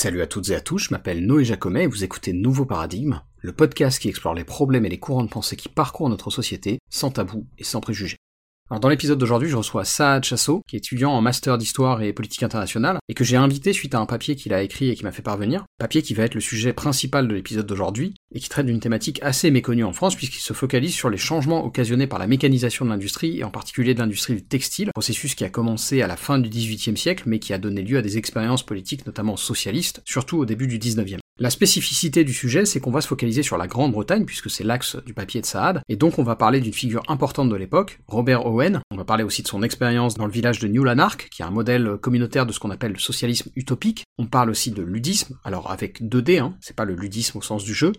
Salut à toutes et à tous, je m'appelle Noé Jacomet et vous écoutez Nouveau Paradigme, le podcast qui explore les problèmes et les courants de pensée qui parcourent notre société, sans tabou et sans préjugés. Alors dans l'épisode d'aujourd'hui, je reçois Saad Chasso, qui est étudiant en master d'histoire et politique internationale, et que j'ai invité suite à un papier qu'il a écrit et qui m'a fait parvenir, papier qui va être le sujet principal de l'épisode d'aujourd'hui, et qui traite d'une thématique assez méconnue en France puisqu'il se focalise sur les changements occasionnés par la mécanisation de l'industrie, et en particulier de l'industrie du textile, processus qui a commencé à la fin du XVIIIe siècle, mais qui a donné lieu à des expériences politiques notamment socialistes, surtout au début du XIXe. La spécificité du sujet, c'est qu'on va se focaliser sur la Grande-Bretagne, puisque c'est l'axe du papier de Saad, et donc on va parler d'une figure importante de l'époque, Robert Owen. On va parler aussi de son expérience dans le village de New Lanark, qui est un modèle communautaire de ce qu'on appelle le socialisme utopique. On parle aussi de ludisme, alors avec 2D, hein, c'est pas le ludisme au sens du jeu,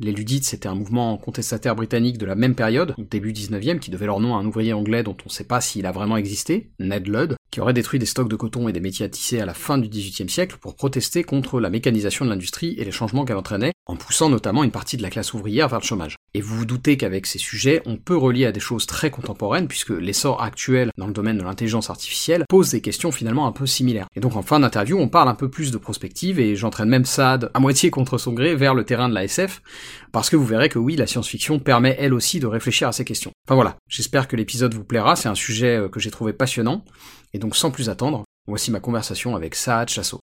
les Ludites, c'était un mouvement contestataire britannique de la même période, début 19e, qui devait leur nom à un ouvrier anglais dont on ne sait pas s'il a vraiment existé, Ned Ludd, qui aurait détruit des stocks de coton et des métiers à tisser à la fin du XVIIIe siècle pour protester contre la mécanisation de l'industrie et les changements qu'elle entraînait, en poussant notamment une partie de la classe ouvrière vers le chômage. Et vous vous doutez qu'avec ces sujets, on peut relier à des choses très contemporaines, puisque l'essor actuel dans le domaine de l'intelligence artificielle pose des questions finalement un peu similaires. Et donc en fin d'interview, on parle un peu plus de prospective, et j'entraîne même Saad à moitié contre son gré vers le terrain de la SF, parce que vous verrez que oui, la science-fiction permet elle aussi de réfléchir à ces questions. Enfin voilà, j'espère que l'épisode vous plaira, c'est un sujet euh, que j'ai trouvé passionnant, et donc sans plus attendre, voici ma conversation avec Saad Chasso.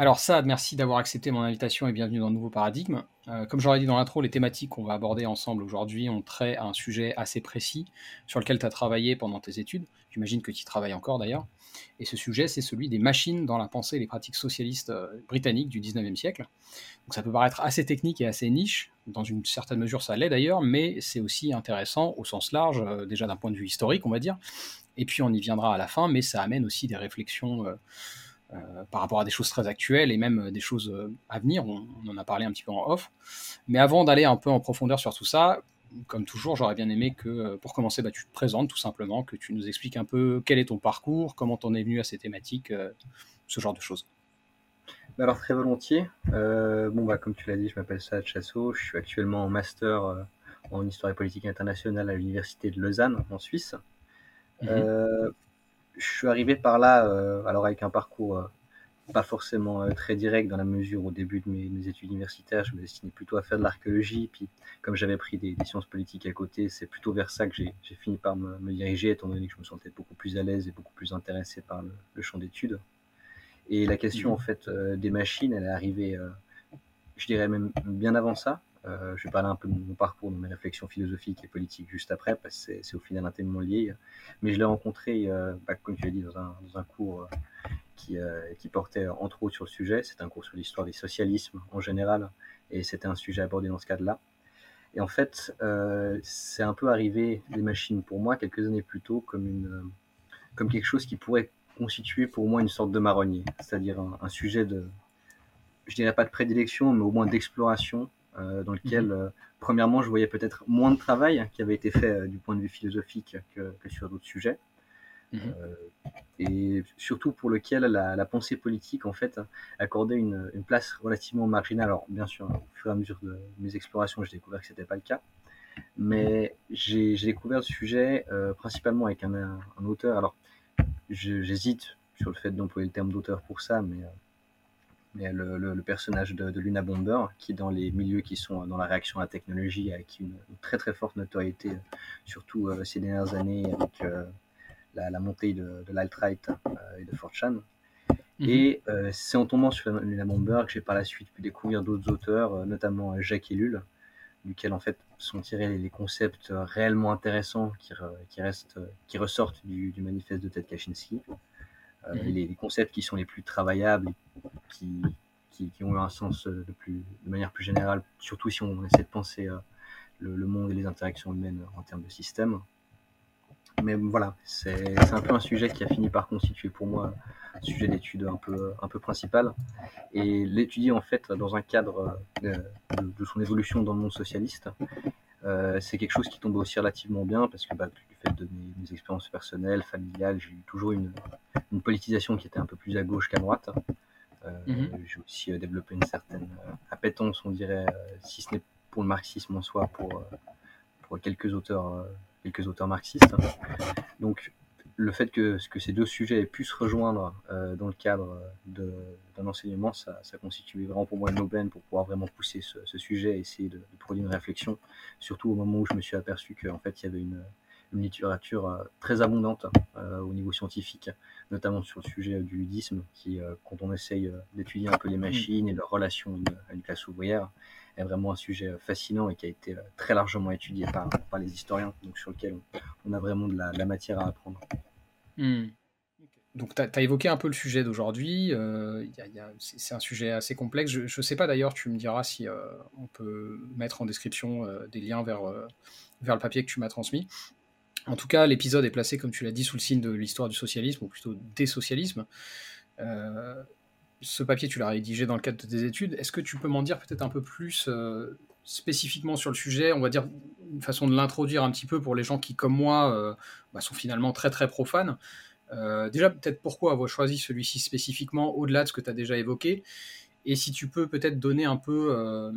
Alors Saad, merci d'avoir accepté mon invitation et bienvenue dans nouveau paradigme. Euh, comme j'aurais dit dans l'intro, les thématiques qu'on va aborder ensemble aujourd'hui ont trait à un sujet assez précis sur lequel tu as travaillé pendant tes études. J'imagine que tu travailles encore d'ailleurs. Et ce sujet, c'est celui des machines dans la pensée et les pratiques socialistes euh, britanniques du 19e siècle. Donc ça peut paraître assez technique et assez niche, dans une certaine mesure ça l'est d'ailleurs, mais c'est aussi intéressant au sens large, euh, déjà d'un point de vue historique on va dire, et puis on y viendra à la fin, mais ça amène aussi des réflexions par rapport à des choses très actuelles et même euh, des choses euh, à venir. On, en a parlé un petit peu en off. Mais avant d'aller un peu en profondeur sur tout ça, comme toujours, j'aurais bien aimé que, pour commencer, bah, tu te présentes tout simplement, que tu nous expliques un peu quel est ton parcours, comment t'en es venu à ces thématiques, ce genre de choses. Bah, alors très volontiers. bon bah comme tu l'as dit, je m'appelle Saad Chasso, je suis actuellement en master en histoire et politique internationale à l'université de Lausanne en Suisse. Mhm je suis arrivé par là, euh, alors avec un parcours euh, pas forcément euh, très direct dans la mesure au début de mes, études universitaires, je me destinais plutôt à faire de l'archéologie. Puis comme j'avais pris des, sciences politiques à côté, c'est plutôt vers ça que j'ai fini par me, diriger, étant donné que je me sentais beaucoup plus à l'aise et beaucoup plus intéressé par le, champ d'études. Et la question mmh. en fait des machines, elle est arrivée, je dirais même bien avant ça. Euh, je vais parler un peu de mon parcours, de mes réflexions philosophiques et politiques juste après, parce que c'est au final intimement lié. Mais je l'ai rencontré, euh, bah, comme tu l'as dit, dans un, cours euh, qui, portait entre autres sur le sujet. C'était un cours sur l'histoire des socialismes en général, et c'était un sujet abordé dans ce cadre-là. Et en fait, c'est un peu arrivé, les machines, pour moi, quelques années plus tôt, comme, quelque chose qui pourrait constituer pour moi une sorte de marronnier, c'est-à-dire un, un sujet de, je dirais pas de prédilection, mais au moins d'exploration dans lequel, mhm. euh, premièrement, je voyais peut-être moins de travail qui avait été fait euh, du point de vue philosophique que, sur d'autres sujets. Mhm. et surtout pour lequel la, pensée politique en fait accordait une, place relativement marginale. Alors bien sûr, au fur et à mesure de mes explorations, j'ai découvert que c'était pas le cas, mais j'ai découvert le sujet principalement avec un, un, auteur. Alors j'hésite sur le fait d'employer le terme d'auteur pour ça, mais le, le, personnage de, Luna Bomber, qui dans les milieux qui sont dans la réaction à la technologie, a une, une très très forte notoriété, surtout euh, ces dernières années avec euh, la, montée de, de l'alt-right euh, et de 4chan. Mhm. Et c'est en tombant sur Luna Bomber que j'ai par la suite pu découvrir d'autres auteurs, notamment Jacques Ellul, duquel en fait sont tirés les concepts réellement intéressants qui, qui, restent, qui ressortent du, du manifeste de Ted Kaczynski. Euh, mhm. les, concepts qui sont les plus travaillables, qui, qui, ont eu un sens de, plus, de manière plus générale, surtout si on essaie de penser euh, le, monde et les interactions humaines en termes de système. Mais voilà, c'est un peu un sujet qui a fini par constituer pour moi un sujet d'étude un peu, un peu principal. Et l'étudier en fait dans un cadre de, de, son évolution dans le monde socialiste, euh, c'est quelque chose qui tombe aussi relativement bien parce que bah, du fait de mes, expériences personnelles, familiales, j'ai eu toujours une, une, politisation qui était un peu plus à gauche qu'à droite. Euh, mhm. J'ai aussi euh, développé une certaine appétence, on dirait, si ce n'est pour le marxisme en soi, pour, pour quelques auteurs, quelques auteurs marxistes. Donc le fait que, que, ces deux sujets aient pu se rejoindre euh, dans le cadre d'un enseignement, ça, ça, constitue vraiment pour moi une aubaine pour pouvoir vraiment pousser ce, ce sujet et essayer de, de, produire une réflexion, surtout au moment où je me suis aperçu qu'en fait il y avait une, une littérature euh, très abondante euh, au niveau scientifique, notamment sur le sujet du ludisme, qui, euh, quand on essaye d'étudier un peu les mmh. machines et leur relation à une classe ouvrière, est vraiment un sujet fascinant et qui a été très largement étudié par, par les historiens, donc sur lequel on, a vraiment de la, la matière à apprendre. Mmh. Donc, tu as, évoqué un peu le sujet d'aujourd'hui. Euh, c'est un sujet assez complexe. Je ne sais pas d'ailleurs, tu me diras si on peut mettre en description des liens vers, vers le papier que tu m'as transmis. En tout cas, l'épisode est placé, comme tu l'as dit, sous le signe de l'histoire du socialisme, ou plutôt des socialismes. Euh, ce papier, tu l'as rédigé dans le cadre de tes études. Est-ce que tu peux m'en dire peut-être un peu plus euh, spécifiquement sur le sujet On va dire une façon de l'introduire un petit peu pour les gens qui, comme moi, euh, bah, sont finalement très très profanes. déjà, peut-être pourquoi avoir choisi celui-ci spécifiquement, au-delà de ce que tu as déjà évoqué? Et si tu peux peut-être donner un peu,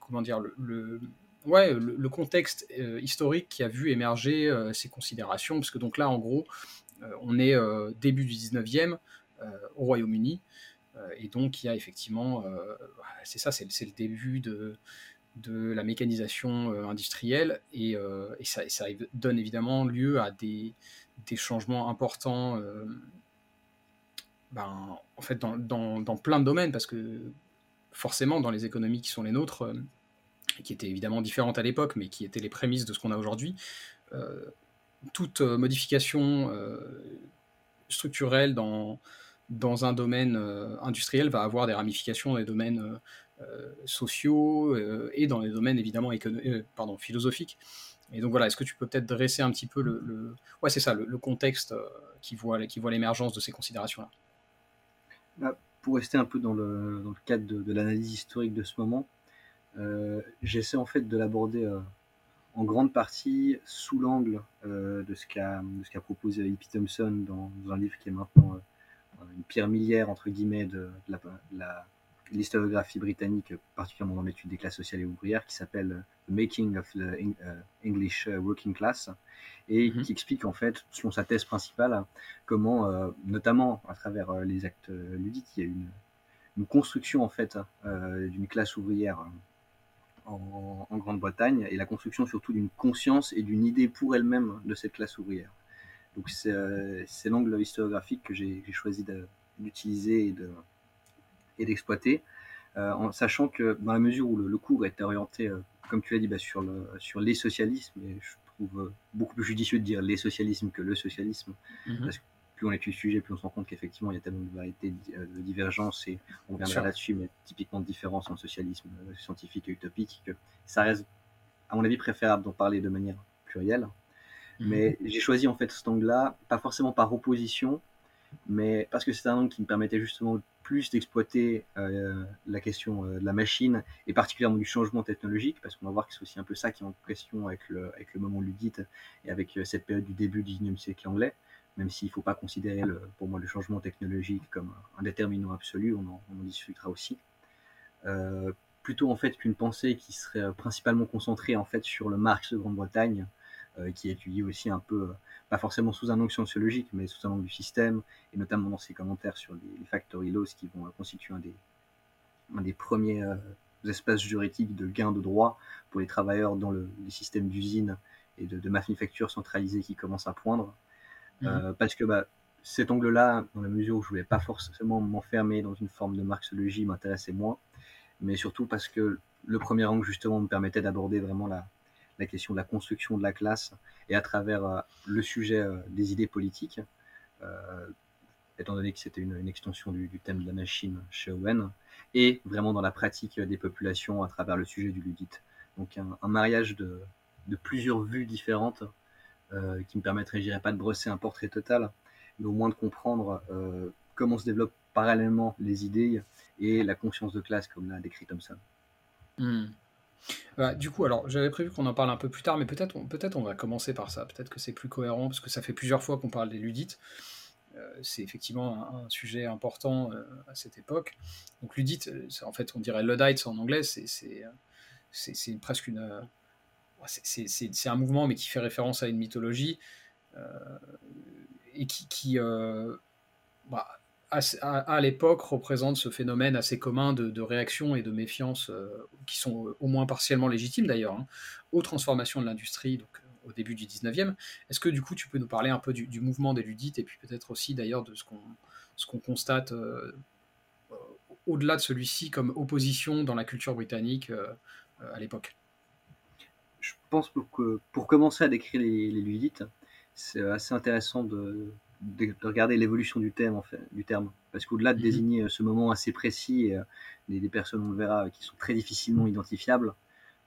comment dire, le ouais, le, contexte euh, historique qui a vu émerger euh, ces considérations, parce que donc là, en gros, euh, on est début du 19e au Royaume-Uni, et donc il y a effectivement, c'est ça, c'est le début de, de la mécanisation industrielle, et, et, ça, donne évidemment lieu à des, changements importants. Ben, en fait, dans, plein de domaines, parce que forcément, dans les économies qui sont les nôtres, qui étaient évidemment différentes à l'époque, mais qui étaient les prémices de ce qu'on a aujourd'hui, euh, toute euh, modification euh, structurelle dans, dans un domaine industriel va avoir des ramifications dans les domaines sociaux et dans les domaines évidemment pardon, philosophiques. Et donc voilà, est-ce que tu peux peut-être dresser un petit peu le, ouais c'est ça, le, contexte qui voit, qui voit l'émergence de ces considérations-là? Bah, Pour rester un peu dans le, dans le cadre de, l'analyse historique de ce moment, euh, j'essaie en fait de l'aborder euh, en grande partie sous l'angle euh, de ce qu'a proposé E.P. Thompson dans, un livre qui est maintenant une pierre millière entre guillemets de, la, l'historiographie britannique, particulièrement dans l'étude des classes sociales et ouvrières, qui s'appelle The Making of the English Working Class, et mhm. qui explique en fait, selon sa thèse principale, comment, notamment à travers les actes ludiques, il y a une, une construction en fait d'une classe ouvrière en, Grande-Bretagne et la construction surtout d'une conscience et d'une idée pour elle-même de cette classe ouvrière. Donc c'est euh, l'angle historiographique que j'ai choisi d'utiliser et d'exploiter, euh, en sachant que dans la mesure où le, cours est orienté, euh, comme tu l'as dit, bah, sur, le, sur les socialismes, et je trouve beaucoup plus judicieux de dire les socialismes que le socialisme, mm-hmm. parce que plus on étudie le sujet, plus on se rend compte qu'effectivement, il y a tellement de variétés, euh, de divergences, et on reviendra là-dessus, mais typiquement de différences en socialisme euh, scientifique et utopique, que ça reste, à mon avis, préférable d'en parler de manière plurielle. Mhm. Mais j'ai choisi en fait cet angle-là, pas forcément par opposition, mais parce que c'est un angle qui me permettait justement plus d'exploiter euh, la question de la machine et particulièrement du changement technologique, parce qu'on va voir que c'est aussi un peu ça qui est en question avec le, avec le moment ludite et avec cette période du début du 19e siècle anglais même s'il ne faut pas considérer pour moi le changement technologique comme un déterminant absolu, on en, discutera aussi. Euh, plutôt en fait qu'une pensée qui serait principalement concentrée en fait sur le Marx de Grande-Bretagne, euh, qui étudie aussi un peu, pas forcément sous un angle sociologique, mais sous un angle du système, et notamment dans ses commentaires sur les, les factory laws qui vont constituer un des, un des premiers euh, espaces juridiques de gain de droit pour les travailleurs dans le, les systèmes d'usines et de, de manufactures centralisées qui commencent à poindre. Euh, mhm. parce que bah, cet angle-là, dans la mesure où je voulais pas forcément m'enfermer dans une forme de marxologie, m'intéressait moins, mais surtout parce que le premier angle justement me permettait d'aborder vraiment la, la, question de la construction de la classe et à travers euh, le sujet euh, des idées politiques, étant donné que c'était une, extension du, thème de la machine chez Owen, et vraiment dans la pratique des populations à travers le sujet du ludite. Donc un, mariage de, plusieurs vues différentes euh, qui me permettrait, je dirais pas de brosser un portrait total, mais au moins de comprendre euh, comment se développent parallèlement les idées et la conscience de classe, comme l'a décrit Thompson. Hmm. Bah, du coup, alors j'avais prévu qu'on en parle un peu plus tard, mais peut-être on, on va commencer par ça. Peut-être que c'est plus cohérent, parce que ça fait plusieurs fois qu'on parle des ludites. Euh, c'est effectivement un, sujet important à cette époque. Donc ludite, en fait, on dirait Luddites en anglais, c'est presque une, c'est un mouvement, mais qui fait référence à une mythologie. et qui, bah, à, l'époque représente ce phénomène assez commun de, réaction et de méfiance qui sont au moins partiellement légitimes d'ailleurs hein, aux transformations de l'industrie donc au début du 19e. Est-ce que du coup tu peux nous parler un peu du, mouvement des ludites et puis peut-être aussi d'ailleurs de ce qu'on ce qu'on constate au-delà de celui-ci comme opposition dans la culture britannique à l'époque? Je pense que pour commencer à décrire les, les ludites, c'est assez intéressant de, de, regarder l'évolution du terme, en fait, du terme. Parce qu'au-delà de mhm. désigner euh, ce moment assez précis, euh, des, personnes, on le verra, qui sont très difficilement identifiables,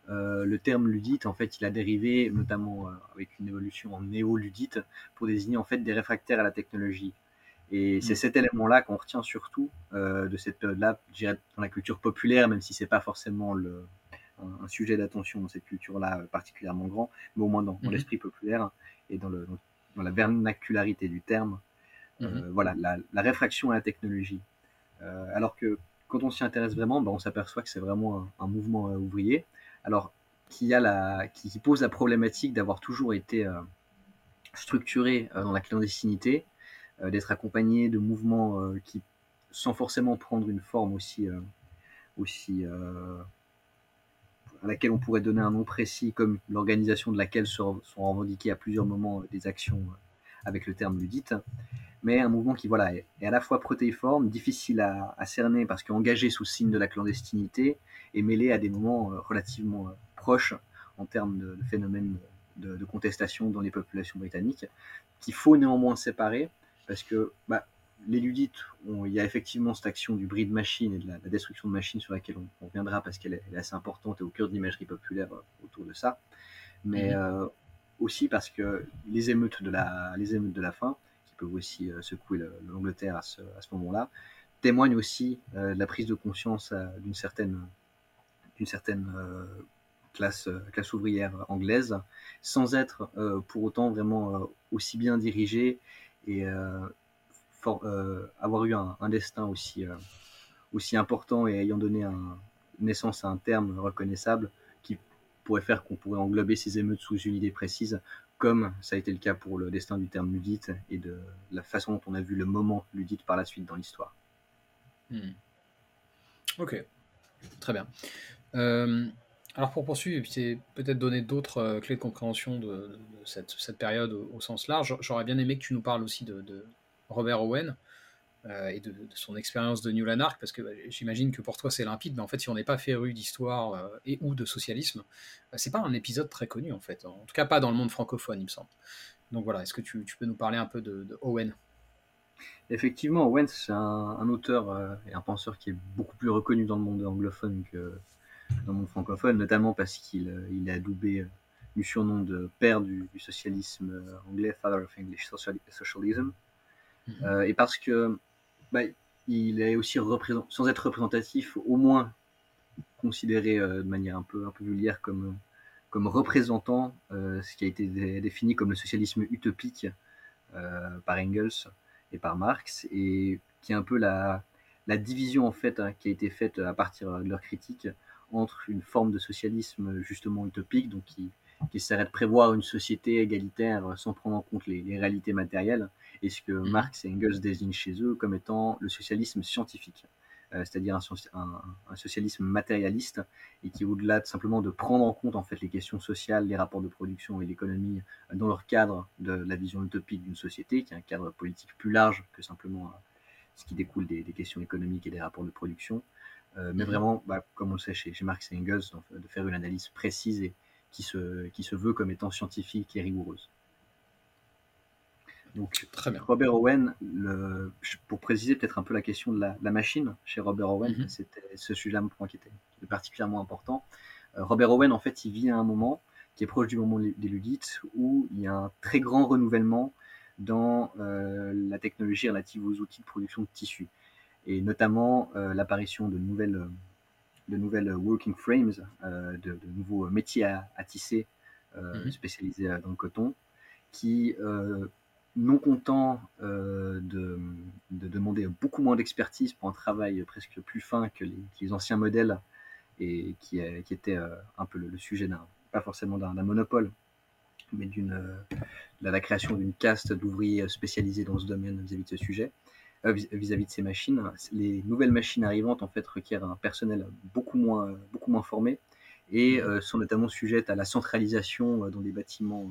euh, le terme ludite, en fait, il a dérivé notamment avec une évolution en néo-ludite pour désigner en fait des réfractaires à la technologie. Et c'est mhm. cet élément-là qu'on retient surtout de cette période-là, dans la culture populaire, même si c'est pas forcément le, un, sujet d'attention dans cette culture-là particulièrement grand, mais au moins dans, mhm. l'esprit populaire et dans le, dans la vernacularité du terme, euh, mhm. voilà, la, réfraction à la technologie. Euh, alors que quand on s'y intéresse vraiment, ben, on s'aperçoit que c'est vraiment un, mouvement euh, ouvrier. Alors, qui, a la, qui pose la problématique d'avoir toujours été structuré dans la clandestinité, d'être accompagné de mouvements qui, sans forcément prendre une forme aussi, aussi à laquelle on pourrait donner un nom précis, comme l'organisation de laquelle sont, revendiquées à plusieurs moments euh, des actions euh, avec le terme ludite, mais un mouvement qui voilà, est, à la fois protéiforme, difficile à, cerner parce qu'engagé sous signe de la clandestinité et mêlé à des moments euh, relativement proches en termes de, phénomènes de, de, contestation dans les populations britanniques, qu'il faut néanmoins séparer parce que bah, les ludites, il y a effectivement cette action du bris de machine et de la, destruction de machines sur laquelle on, reviendra parce qu'elle est, assez importante et au cœur de l'imagerie populaire euh, autour de ça. Mais mhm. euh, aussi parce que les émeutes de la, les émeutes de la faim, qui peuvent aussi euh, secouer l'Angleterre à ce, moment-là, témoignent aussi de la prise de conscience d'une certaine, d'une certaine classe, classe ouvrière anglaise, sans être pour autant vraiment aussi bien dirigée et euh, avoir eu un, destin aussi, euh, aussi important et ayant donné naissance à un terme reconnaissable qui pourrait faire qu'on pourrait englober ces émeutes sous une idée précise, comme ça a été le cas pour le destin du terme ludite et de la façon dont on a vu le moment ludite par la suite dans l'histoire. Hmm. Ok, très bien. Euh, alors pour poursuivre, c'est peut-être donner d'autres clés de compréhension de, cette, période au, sens large, j'aurais bien aimé que tu nous parles aussi de, Robert Owen euh, et de, son expérience de New Lanark, parce que bah, j'imagine que pour toi c'est limpide, mais en fait, si on n'est pas féru d'histoire euh, et ou de socialisme, bah, c'est pas un épisode très connu en fait. En tout cas, pas dans le monde francophone, il me semble. Donc voilà, est-ce que tu, peux nous parler un peu de, Owen? Effectivement, Owen, c'est un, auteur euh, et un penseur qui est beaucoup plus reconnu dans le monde anglophone que dans le monde francophone, notamment parce qu'il il est adoubé du surnom de père du, socialisme anglais, Father of English Socialism. Euh, et parce que bah, il est aussi sans être représentatif, au moins considéré euh, de manière un peu, un peu vulgaire comme, comme représentant euh, ce qui a été défini comme le socialisme utopique par Engels et par Marx, et qui est un peu la, la division en fait hein, qui a été faite à partir de leur critique entre une forme de socialisme justement utopique, donc qui, qui essaierait de prévoir une société égalitaire sans prendre en compte les, les réalités matérielles, et ce que mhm. Marx et Engels désignent chez eux comme étant le socialisme scientifique, euh, c'est-à-dire un, socialisme matérialiste et qui, au-delà de simplement de prendre en compte en fait les questions sociales, les rapports de production et l'économie euh, dans leur cadre de la vision utopique d'une société, qui est un cadre politique plus large que simplement euh, ce qui découle des, questions économiques et des rapports de production, mais mhm. vraiment, bah, comme on le sait chez, Marx et Engels, de faire une analyse précise et qui se, qui se veut comme étant scientifique et rigoureuse. Donc, Très bien. Robert Owen, le, pour préciser peut-être un peu la question de la, machine chez Robert Owen, mhm. c'était ce sujet-là qui était, qui était particulièrement important. Euh, Robert Owen, en fait, il vit à un moment qui est proche du moment des ludites où il y a un très grand renouvellement dans euh, la technologie relative aux outils de production de tissus et notamment euh, l'apparition de nouvelles, de nouvelles working frames, de, de, nouveaux métiers à, tisser mhm. spécialisés dans le coton qui non content euh, de, demander beaucoup moins d'expertise pour un travail presque plus fin que les, anciens modèles et qui, qui était euh, un peu le, sujet d'un, pas forcément d'un, monopole, mais d'une la, création d'une caste d'ouvriers spécialisés dans ce domaine vis-à-vis de ce sujet, vis-à-vis de ces machines. Les nouvelles machines arrivantes en fait requièrent un personnel beaucoup moins, beaucoup moins formé et sont notamment sujettes à la centralisation dans des bâtiments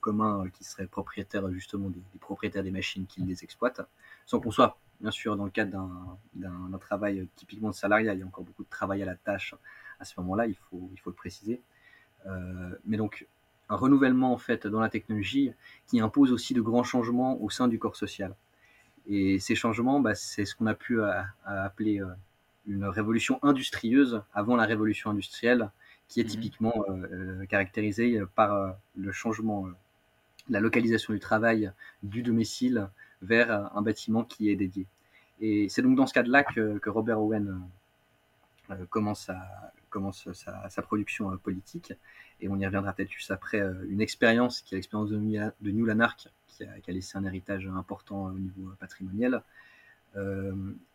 communs qui seraient propriétaires justement des, des, propriétaires des machines qui les exploitent, sans qu'on soit bien sûr dans le cadre d'un travail typiquement de salariat, il y a encore beaucoup de travail à la tâche à ce moment-là, il faut, il faut le préciser. Euh, mais donc, un renouvellement en fait dans la technologie qui impose aussi de grands changements au sein du corps social. Et ces changements, bah, c'est ce qu'on a pu euh, appeler euh, une révolution industrieuse avant la révolution industrielle, qui est mmh typiquement caractérisée par le changement, la localisation du travail du domicile vers un bâtiment qui est dédié. Et c'est donc dans ce cadre-là que, que Robert Owen commence à, commence sa, production euh, politique. Et on y reviendra peut-être juste après euh, une expérience qui est l'expérience de, New Lanark, qui a, laissé un héritage important au niveau patrimonial. Euh,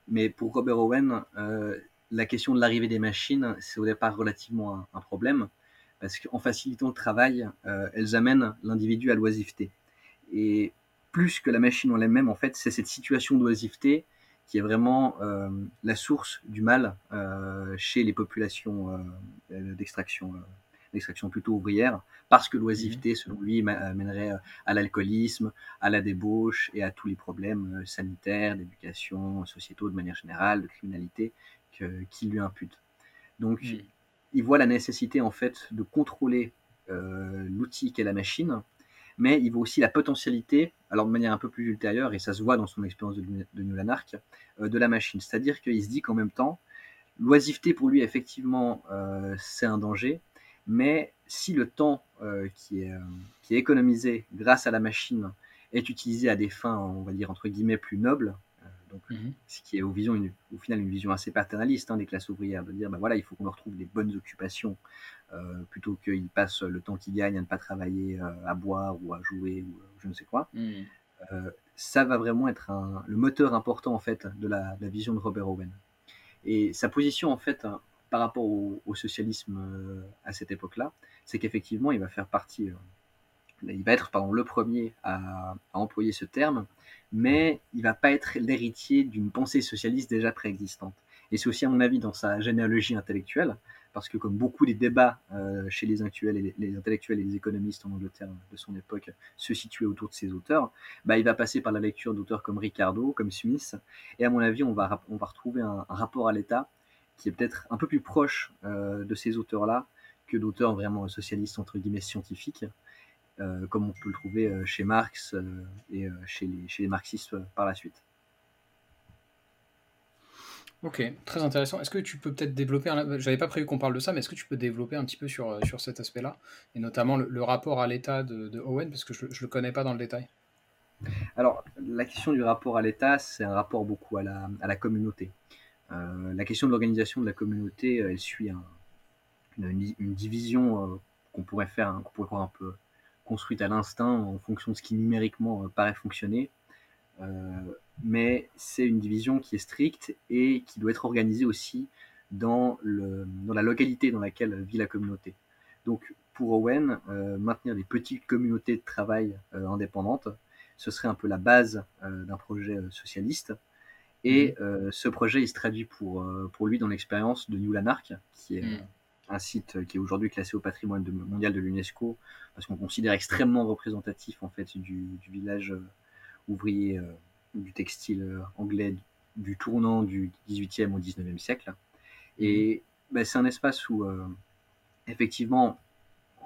mais pour Robert Owen, la question de l'arrivée des machines, c'est au départ relativement un, problème, parce qu'en facilitant le travail, elles amènent l'individu à l'oisiveté. Et plus que la machine en elle-même, en fait, c'est cette situation d'oisiveté qui est vraiment euh, la source du mal euh, chez les populations euh, d'extraction d'extraction plutôt ouvrière, parce que l'oisiveté, mhm. selon lui, mènerait à l'alcoolisme, à la débauche et à tous les problèmes sanitaires, d'éducation, sociétaux de manière générale, de criminalité qu'il lui impute. Donc, il voit la nécessité en fait de contrôler l'outil qu'est la machine mais il voit aussi la potentialité, alors de manière un peu plus ultérieure, et ça se voit dans son expérience de, de New Lanark, euh, de la machine. C'est-à-dire qu'il se dit qu'en même temps, l'oisiveté pour lui, effectivement, euh, c'est un danger, mais si le temps euh, qui, est, qui est économisé grâce à la machine est utilisé à des fins, on va dire, entre guillemets, plus nobles, donc, mhm. ce qui est au, vision au final une vision assez paternaliste hein, des classes ouvrières, de dire ben voilà, il faut qu'on leur trouve des bonnes occupations euh, plutôt qu'ils passent le temps qu'ils gagnent à ne pas travailler, euh, à boire ou à jouer ou je ne sais quoi. Mhm. Euh, ça va vraiment être un, le moteur important en fait de la, vision de Robert Owen. Et sa position en fait hein, par rapport au, socialisme à cette époque-là, c'est qu'effectivement il va faire partie il va être pardon, le premier à, employer ce terme, mais il va pas être l'héritier d'une pensée socialiste déjà préexistante. Et c'est aussi à mon avis dans sa généalogie intellectuelle, parce que comme beaucoup des débats euh, chez les intellectuels, et les, intellectuels et les économistes en Angleterre de son époque se situaient autour de ces auteurs, bah, il va passer par la lecture d'auteurs comme Ricardo, comme Smith, et à mon avis on va, on va retrouver un, rapport à l'État qui est peut-être un peu plus proche euh, de ces auteurs-là que d'auteurs vraiment socialistes entre guillemets scientifiques. Euh, comme on peut le trouver euh, chez Marx et chez les, chez les marxistes par la suite. Ok, très intéressant. Est-ce que tu peux peut-être développer, un... j'avais pas prévu qu'on parle de ça, mais est-ce que tu peux développer un petit peu sur, sur cet aspect-là, et notamment le, rapport à l'État de, Owen, parce que je ne le connais pas dans le détail Alors, la question du rapport à l'État, c'est un rapport beaucoup à la, à la communauté. La question de l'organisation de la communauté, elle suit une, division qu'on pourrait faire, qu'on pourrait croire un peu construite à l'instinct en fonction de ce qui numériquement euh, paraît fonctionner. Euh, mais c'est une division qui est stricte et qui doit être organisée aussi dans, la localité dans laquelle vit la communauté. Donc pour Owen, euh, maintenir des petites communautés de travail indépendantes, ce serait un peu la base d'un projet socialiste. Et mmh. ce projet, il se traduit pour, pour lui dans l'expérience de New Lanark, qui est mmh un site qui est aujourd'hui classé au patrimoine mondial de l'UNESCO, parce qu'on considère extrêmement représentatif en fait du, village euh, ouvrier euh, du textile euh, anglais du tournant du 18e au 19e siècle. Et bah, c'est un espace où, effectivement,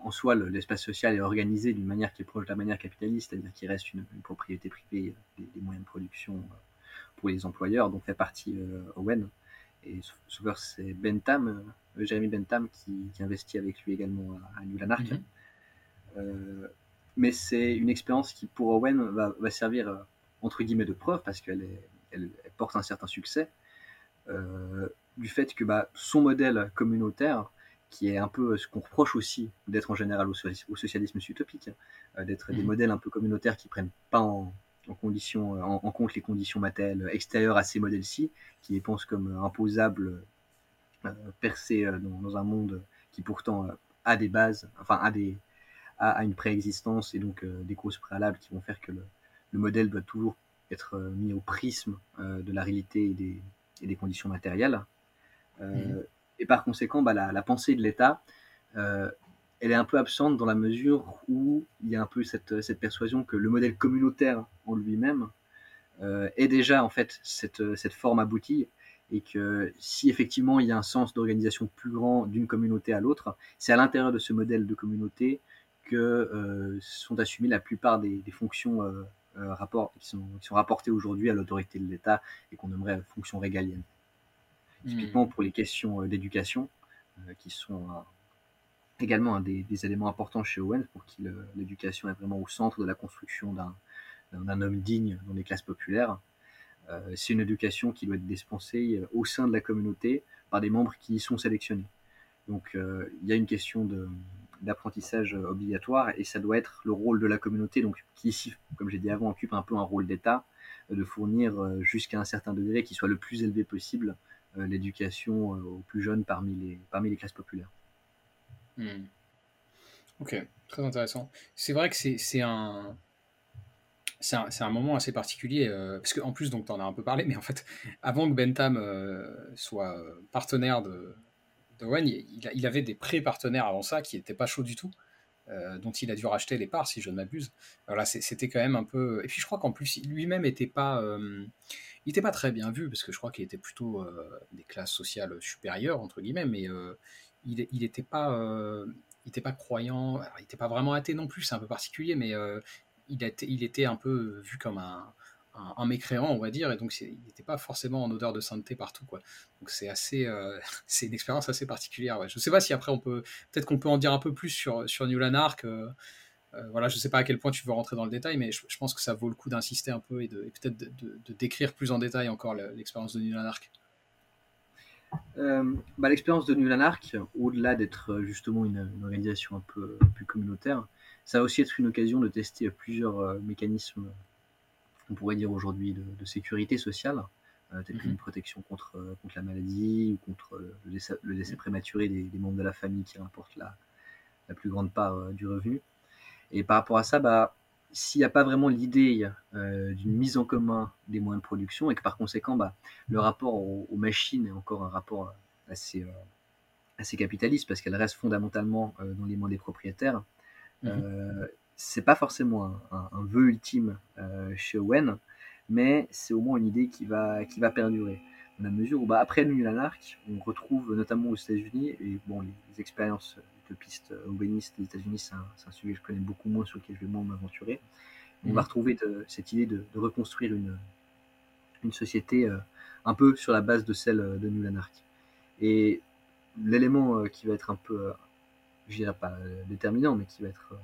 en soi, l'espace social est organisé d'une manière qui est proche de la manière capitaliste, c'est-à-dire qu'il reste une, propriété privée des, moyens de production pour les employeurs, dont fait partie Owen. Et souvent, c'est Bentham, euh, Jérémy Bentham qui, investit avec lui également à, New Lanark. Mhm. Euh, mais c'est une expérience qui pour Owen va, servir euh, entre guillemets de preuve parce qu'elle elle, porte un certain succès du fait que bah, son modèle communautaire qui est un peu ce qu'on reproche aussi d'être en général au, socialisme utopique, d'être des mhm. modèles un peu communautaires qui prennent pas en, condition, en, compte les conditions matérielles extérieures à ces modèles-ci, qui les pensent comme imposables euh, percer euh, dans, un monde qui pourtant euh, a des bases, enfin a des, à, une préexistence et donc des causes préalables qui vont faire que le, modèle doit toujours être mis au prisme de la réalité et des, et des conditions matérielles. Mhm. Et par conséquent, bah, la, pensée de l'État, elle est un peu absente dans la mesure où il y a un peu cette, cette persuasion que le modèle communautaire en lui-même est déjà en fait cette, cette forme aboutie et que si effectivement il y a un sens d'organisation plus grand d'une communauté à l'autre, c'est à l'intérieur de ce modèle de communauté que euh, sont assumées la plupart des, fonctions euh, euh, rapport, qui, sont, qui, sont, rapportées aujourd'hui à l'autorité de l'État et qu'on nommerait fonctions régaliennes. Mmh. Typiquement pour les questions d'éducation, qui sont également un des, éléments importants chez Owen, pour qui l'éducation est vraiment au centre de la construction d'un homme digne dans les classes populaires. Euh, c'est une éducation qui doit être dispensée euh, au sein de la communauté par des membres qui y sont sélectionnés. Donc euh, il y a une question d'apprentissage obligatoire et ça doit être le rôle de la communauté, donc qui ici, comme j'ai dit avant, occupe un peu un rôle d'État, de fournir jusqu'à un certain degré qui soit le plus élevé possible l'éducation aux plus jeunes parmi les, parmi les classes populaires. Hmm. Ok, très intéressant. C'est vrai que c'est un, c'est un, moment assez particulier, euh, parce qu'en plus, donc, tu en as un peu parlé, mais en fait, avant que Bentham euh, soit euh, partenaire de, de il, avait des pré-partenaires avant ça qui n'étaient pas chauds du tout, dont il a dû racheter les parts, si je ne m'abuse. Voilà, c'était quand même un peu. Et puis je crois qu'en plus, lui-même n'était pas, il pas très bien vu, parce que je crois qu'il était plutôt des classes sociales supérieures, entre guillemets, mais il n'était pas. il pas croyant, il n'était pas vraiment athée non plus, c'est un peu particulier, mais il, était, un peu vu comme un, mécréant, on va dire, et donc il n'était pas forcément en odeur de sainteté partout, quoi. Donc c'est assez, euh, c'est une expérience assez particulière. Je ne sais pas si après on peut, peut-être qu'on peut en dire un peu plus sur New Lanark. Euh, euh, voilà, je ne sais pas à quel point tu veux rentrer dans le détail, mais je, pense que ça vaut le coup d'insister un peu et, de, peut-être de, décrire plus en détail encore l'expérience de New Lanark. Bah, l'expérience de New Lanark, au-delà d'être justement une, une, organisation un peu plus communautaire, ça va aussi être une occasion de tester plusieurs euh, mécanismes, on pourrait dire aujourd'hui, de, sécurité sociale, euh, tels qu'une mhm. protection contre, euh, contre la maladie ou contre le décès, prématuré des, membres de la famille qui rapportent la, la plus grande part du revenu. Et par rapport à ça, bah, s'il n'y a pas vraiment l'idée d'une mise en commun des moyens de production et que par conséquent bah, le rapport aux, machines est encore un rapport assez, assez capitaliste parce qu'elle reste fondamentalement dans les mains des propriétaires, Mhm. Euh, c'est pas forcément un, vœu ultime euh, chez Owen, mais c'est au moins une idée qui va, qui va perdurer. Dans la mesure où, bah, après New Lanark, on retrouve notamment aux États-Unis, et bon, les, expériences utopistes, euh, owenistes des États-Unis, c'est un, sujet que je connais beaucoup moins, sur lequel je vais moins m'aventurer. On va mhm. retrouver cette idée de, reconstruire une, une société un peu sur la base de celle de New Lanark. Et l'élément qui va être un peu je dirais pas euh, déterminant, mais qui va être, euh,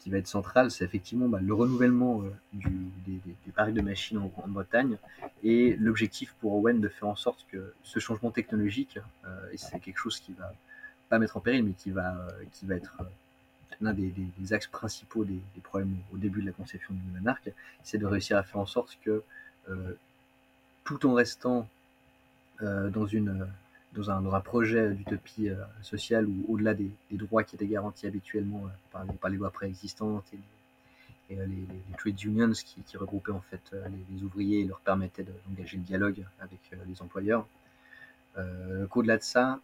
qui va être central, c'est effectivement bah, le renouvellement euh, du, des, des, de machines en Grande-Bretagne et l'objectif pour Owen de faire en sorte que ce changement technologique, et c'est quelque chose qui va pas mettre en péril, mais qui va, qui va être l'un des, axes principaux des, problèmes au début de la conception du monarque, c'est de réussir à faire en sorte que, tout en restant dans une dans un, projet d'utopie euh, sociale ou au-delà des, droits qui étaient garantis habituellement euh, par, les lois préexistantes et, euh, les, trade unions qui, regroupaient en fait les, ouvriers et leur permettaient d'engager le dialogue avec les employeurs. Qu'au-delà de ça,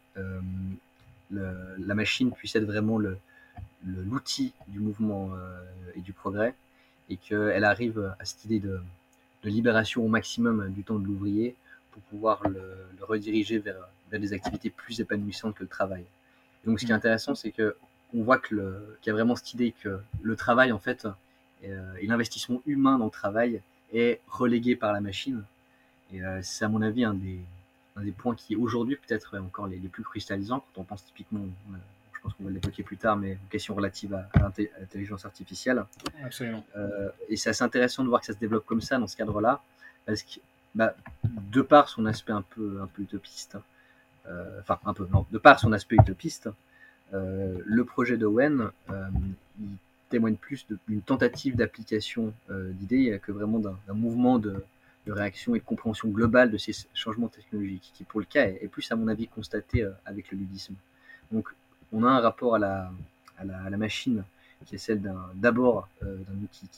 la machine puisse être vraiment l'outil du mouvement et du progrès et qu'elle arrive à cette idée de, libération au maximum du temps de l'ouvrier pour pouvoir le rediriger vers des activités plus épanouissantes que le travail. donc, ce qui est mm. intéressant, c'est que on voit qu'il y a vraiment cette idée que le travail, en fait, euh, et l'investissement humain dans le travail est relégué par la machine. Et euh, c'est à mon avis un des, un des points qui aujourd'hui peut-être encore les, plus cristallisants quand on pense typiquement, je pense qu'on va l'évoquer plus tard, mais aux questions relatives à, l'intelligence artificielle. Absolument. Euh, et c'est assez intéressant de voir que ça se développe comme ça dans ce cadre-là, parce que bah, de par son aspect un peu, un peu utopiste, euh, enfin un peu, non, de par son aspect utopiste, euh, le projet d'Owen euh, témoigne plus d'une tentative d'application d'idées que vraiment d'un mouvement de, réaction et de compréhension globale de ces changements technologiques, qui pour le cas est, plus à mon avis constaté avec le ludisme. Donc on a un rapport à la, à la, machine qui est celle d'abord d'un outil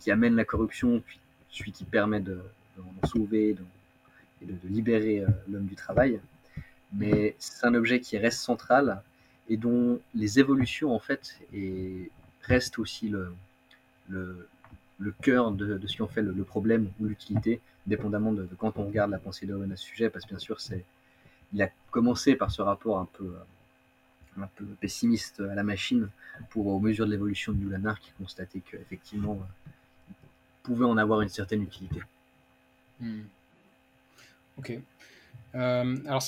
qui, amène la corruption, puis celui qui permet de, sauver et de, libérer l'homme du travail. Mais c'est un objet qui reste central et dont les évolutions en fait et restent aussi le, le, le cœur de, de, ce qui en fait le, problème ou l'utilité, dépendamment de, quand on regarde la pensée d'Owen à ce sujet, parce que bien sûr, c'est, il a commencé par ce rapport un peu, un peu pessimiste à la machine pour, aux mesures de l'évolution du Lanar, qui constatait qu'effectivement, il pouvait en avoir une certaine utilité. Hmm. Ok. Euh, alors,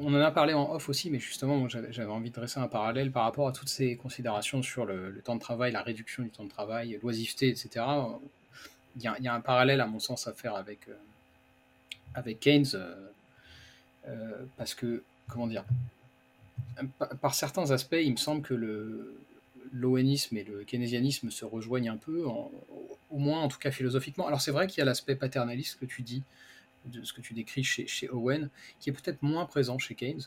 on en a parlé en off aussi, mais justement, j'avais envie de dresser un parallèle par rapport à toutes ces considérations sur le, temps de travail, la réduction du temps de travail, l'oisiveté, etc. Il y, a, un parallèle, à mon sens, à faire avec, euh, Keynes, euh, parce que, comment dire, par, certains aspects, il me semble que le, et le keynésianisme se rejoignent un peu, au moins en tout cas philosophiquement. Alors c'est vrai qu'il y a l'aspect paternaliste que tu dis, de ce que tu décris chez, chez Owen, qui est peut-être moins présent chez Keynes.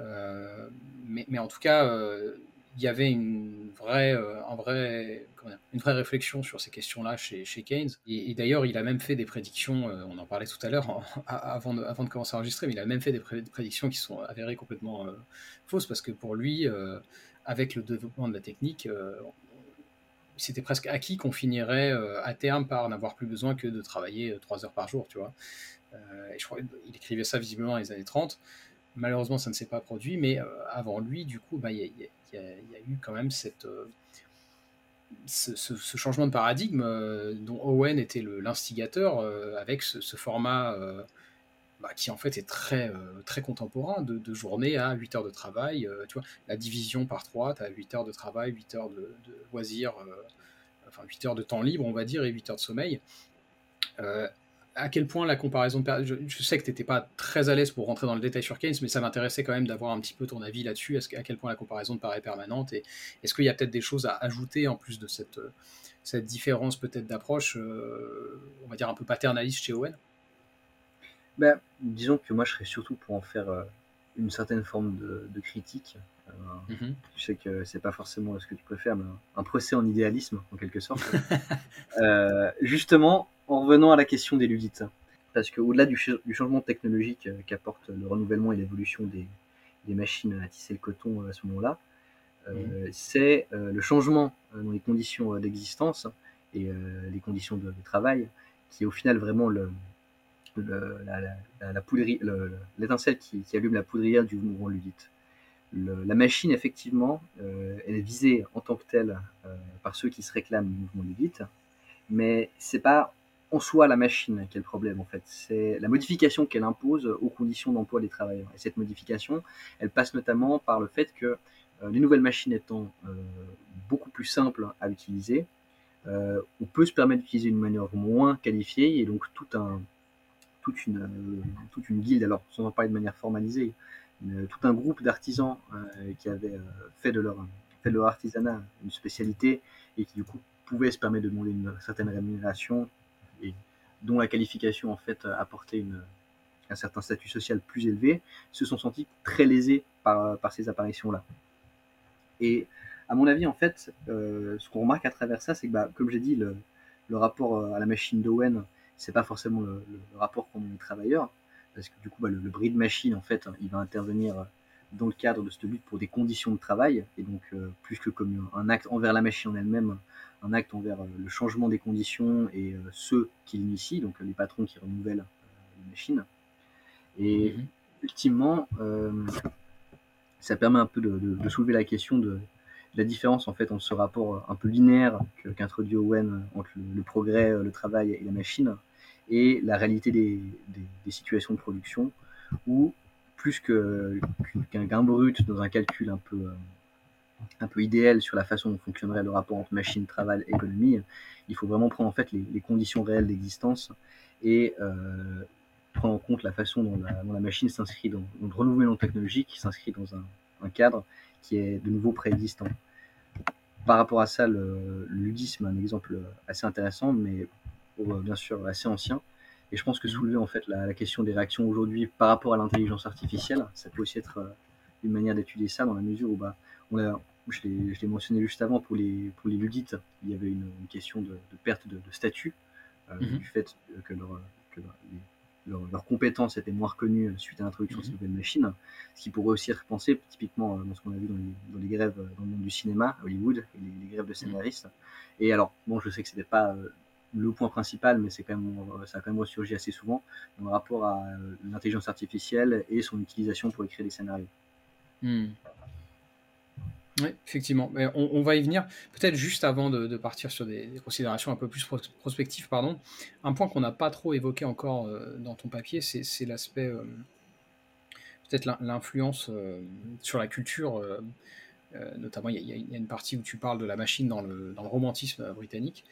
Euh, mais, mais, en tout cas, euh, il y avait une vraie, euh, un vrai, une vraie réflexion sur ces questions-là chez, chez, Keynes. Et, d'ailleurs, il a même fait des prédictions, on en parlait tout à l'heure avant, de, avant de commencer à enregistrer, mais il a même fait des prédictions qui sont avérées complètement fausses, parce que pour lui, avec le développement de la technique, c'était presque acquis qu'on finirait à terme par n'avoir plus besoin que de travailler trois heures par jour, tu vois. Euh, et je crois qu'il écrivait ça visiblement dans les années 30. Malheureusement, ça ne s'est pas produit, mais euh, avant lui, du coup, il y, a eu quand même euh, ce, changement de paradigme dont Owen était l'instigateur avec ce, format bah, qui en fait est très, contemporain de, de, journée à 8 heures de travail. tu vois, la division par 3, tu as 8 heures de travail, 8 heures de, de loisirs, enfin 8 heures de temps libre, on va dire, et 8 heures de sommeil à quel point la comparaison. Je, je sais que tu n'étais pas très à l'aise pour rentrer dans le détail sur Keynes, mais ça m'intéressait quand même d'avoir un petit peu ton avis là-dessus. À quel point la comparaison te paraît permanente Et est-ce qu'il y a peut-être des choses à ajouter en plus de cette, cette différence peut-être d'approche, euh, on va dire un peu paternaliste chez Owen? Ben, Disons que moi je serais surtout pour en faire euh, une certaine forme de, critique. Euh, mm-hmm. Je sais que c'est pas forcément ce que tu préfères, mais un procès en idéalisme en quelque sorte. justement, en revenant à la question des ludites, parce qu'au-delà du, changement technologique euh, qu'apporte le renouvellement et l'évolution des, machines à tisser le coton euh, à ce moment-là, euh, mmh. c'est le changement dans les conditions d'existence et les conditions de, travail qui est au final vraiment le, l'étincelle qui, allume la poudrière du mouvement ludite. la machine, effectivement, elle est visée en tant que telle par ceux qui se réclament du mouvement ludite, mais c'est pas en soi la machine qui est le problème en fait. C'est la modification qu'elle impose aux conditions d'emploi des travailleurs. Et cette modification, elle passe notamment par le fait que euh, les nouvelles machines étant euh, beaucoup plus simples à utiliser, euh, on peut se permettre d'utiliser une manière moins qualifiée et donc tout un, toute, une, toute une guilde, alors sans en parler de manière formalisée, tout un groupe d'artisans qui avaient fait de, leur, fait de leur artisanat une spécialité et qui du coup pouvaient se permettre de demander une certaine rémunération dont la qualification en fait apportait une, un certain statut social plus élevé, se sont sentis très lésés par, par ces apparitions-là. Et à mon avis, en fait, euh, ce qu'on remarque à travers ça, c'est que, bah, comme j'ai dit, le, le, rapport à la machine d'Owen, c'est pas forcément le, rapport qu'on a aux travailleurs, parce que du coup, bah, le, bris de machine, en fait, il va intervenir dans le cadre de cette lutte pour des conditions de travail, et donc euh, plus que comme un acte envers la machine en elle-même, un acte envers euh, le changement des conditions et euh, ceux qui l'initient, donc les patrons qui renouvellent les machines. Et mhm. ultimement, ça permet un peu de, soulever la question de, la différence en fait entre ce rapport un peu linéaire qu'introduit Owen entre le, progrès, le travail et la machine, et la réalité des, des situations de production où plus qu'un gain brut dans un calcul un peu, euh, un peu idéal sur la façon dont fonctionnerait le rapport entre machine, travail, économie, il faut vraiment prendre en fait les, conditions réelles d'existence et euh, prendre en compte la façon dont la, machine s'inscrit dans, le renouvellement technologique, qui s'inscrit dans un, cadre qui est de nouveau préexistant. Par rapport à ça, le, ludisme est un exemple assez intéressant, mais bien sûr assez ancien. Et je pense que soulever en fait la, question des réactions aujourd'hui par rapport à l'intelligence artificielle, ça peut aussi être euh, une manière d'étudier ça dans la mesure où bah, on, je l'ai mentionné juste avant pour les, pour les ludites, il y avait une, question de, perte de, statut, mmh du fait que, leur, que leurs compétences étaient moins reconnues suite à l'introduction de cette nouvelle machine, ce qui pourrait aussi être pensé typiquement dans ce qu'on a vu dans les, grèves dans le monde du cinéma, Hollywood, et les, grèves de scénaristes. Et alors, bon, je sais que ce n'était pas le point principal, mais c'est quand même, ça a quand même ressurgi assez souvent dans le rapport à l'intelligence artificielle et son utilisation pour écrire des scénarios. Mmh. Oui, effectivement. Mais on, va y venir. Peut-être juste avant de, partir sur des, considérations un peu plus prospectives, pardon. Un point qu'on n'a pas trop évoqué encore euh, dans ton papier, c'est l'aspect, euh, peut-être l'influence euh, sur la culture. notamment, il y, a une partie où tu parles de la machine dans le, romantisme britannique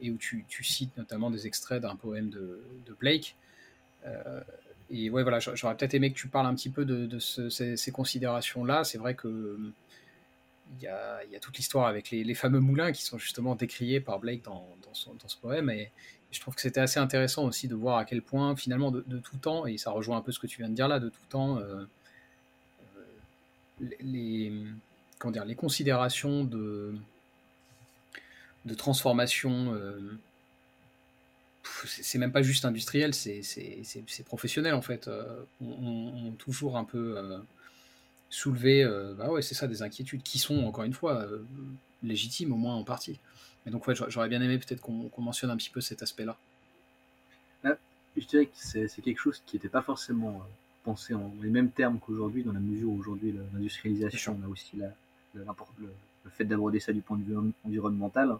et où tu, cites notamment des extraits d'un poème de, Blake. et ouais, voilà, j'aurais peut-être aimé que tu parles un petit peu de, ces, ces considérations-là. C'est vrai que il y a, toute l'histoire avec les, fameux moulins qui sont justement décriés par Blake dans, ce poème. Et, je trouve que c'était assez intéressant aussi de voir à quel point, finalement, de, tout temps, et ça rejoint un peu ce que tu viens de dire là, de tout temps, euh, euh, les, comment dire, les considérations de, de transformation. Euh, c'est même pas juste industriel, c'est professionnel en fait. on, toujours un peu soulever, euh, bah ouais, c'est ça, des inquiétudes qui sont, encore une fois, euh, légitimes, au moins en partie. Mais donc, ouais, j'aurais bien aimé peut-être qu'on mentionne un petit peu cet aspect-là. je dirais que c'est quelque chose qui n'était pas forcément euh, pensé en les mêmes termes qu'aujourd'hui, dans la mesure où aujourd'hui l'industrialisation, on a aussi la, le, le, fait d'aborder ça du point de vue environnemental.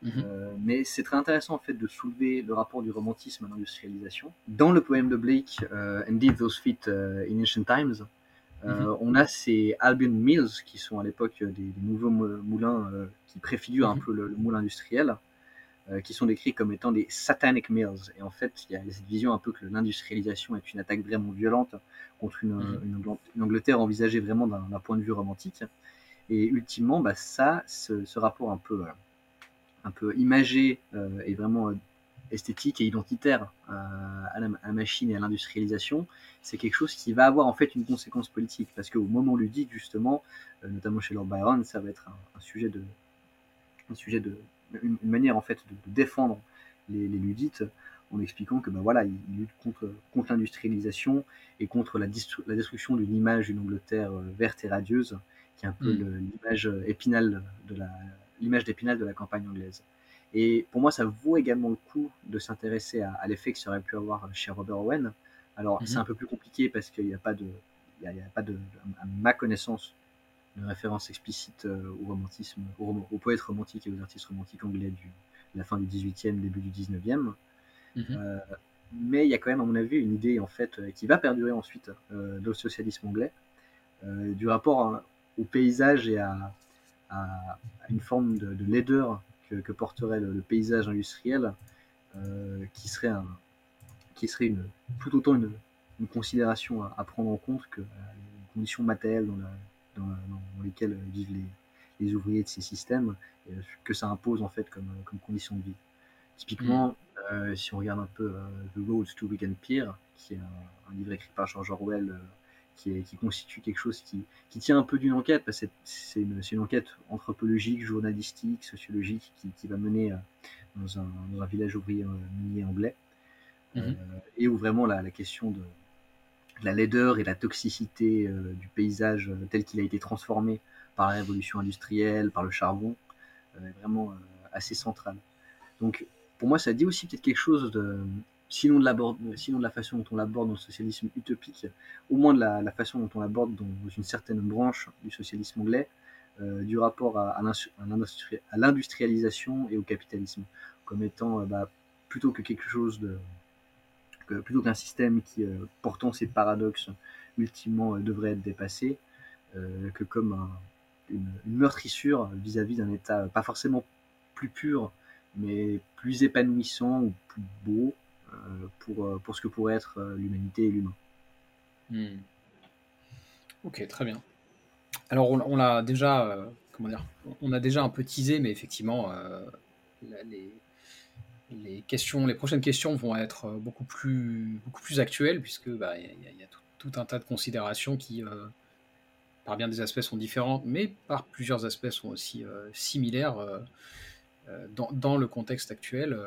Mmh mais c'est très intéressant en fait de soulever le rapport du romantisme à l'industrialisation. Dans le poème de Blake, Indeed Those Feet in Ancient Times, euh, mhm. On a ces Albion Mills qui sont à l'époque des, nouveaux moulins euh, qui préfigurent un mhm. peu le, moulin industriel, euh, qui sont décrits comme étant des Satanic Mills. Et en fait, il y a cette vision un peu que l'industrialisation est une attaque vraiment violente contre une, mhm. Angleterre envisagée vraiment d'un point de vue romantique. Et ultimement, bah, ça, ce, rapport un peu, un peu imagé et vraiment esthétique et identitaire à, la, machine et à l'industrialisation, c'est quelque chose qui va avoir en fait une conséquence politique. Parce qu'au moment ludique, justement, euh, notamment chez Lord Byron, ça va être un, sujet de. Un sujet de une, manière en fait de, défendre les, ludites en expliquant que ben voilà, il, lutte contre, contre l'industrialisation et contre la, la destruction d'une image d'une Angleterre euh, verte et radieuse, qui est un peu mm. l'image épinale de la l'image d'épinal de la campagne anglaise. Et pour moi, ça vaut également le coup de s'intéresser à, l'effet que ça aurait pu avoir chez Robert Owen. Alors, c'est mhm. un peu plus compliqué parce qu'il n'y a pas de, il y a, pas de, à ma connaissance, de référence explicite euh, au romantisme, au, poète romantique et aux artistes romantiques anglais du, de la fin du 18e, début du 19e. Mhm. Euh, mais il y a quand même, à mon avis, une idée en fait euh, qui va perdurer ensuite euh, dans le socialisme anglais, du rapport au paysage et à, à, une forme de, de laideur que, porterait le, paysage industriel, euh, qui serait, un, qui serait une, tout autant une, considération à, prendre en compte que euh, les conditions matérielles dans, dans, lesquelles vivent les, les, ouvriers de ces systèmes, et que ça impose en fait comme, comme condition de vie. Typiquement, mm. euh, si on regarde un peu The Road to Weekend Pier, qui est un, livre écrit par George Orwell qui, constitue quelque chose qui, tient un peu d'une enquête, parce que c'est une, enquête anthropologique, journalistique, sociologique, qui, va mener euh, dans un, village ouvrier euh, minier anglais, euh, et où vraiment la, question de, la laideur et la toxicité du paysage tel qu'il a été transformé par la révolution industrielle, par le charbon, est vraiment assez centrale. Donc pour moi, ça dit aussi peut-être quelque chose de, sinon de, sinon de la façon dont on l'aborde dans le socialisme utopique, au moins de la, façon dont on l'aborde dans une certaine branche du socialisme anglais, euh, du rapport à, l'industrialisation et au capitalisme, comme étant euh, bah, plutôt que quelque chose de plutôt qu'un système qui, euh, portant ses paradoxes, ultimement devrait être dépassé, que comme une, meurtrissure vis-à-vis d'un état pas forcément plus pur, mais plus épanouissant ou plus beau, euh, pour, euh, pour ce que pourrait être euh, l'humanité et l'humain. Hmm. Ok, très bien. Alors on, l'a déjà, comment dire, on a déjà un peu teasé, mais effectivement, les, les questions, les prochaines questions vont être beaucoup plus, beaucoup plus actuelles puisque bah, il y, a tout, un tas de considérations qui, par bien des aspects sont différentes, mais par plusieurs aspects sont aussi similaires dans, dans, le contexte actuel,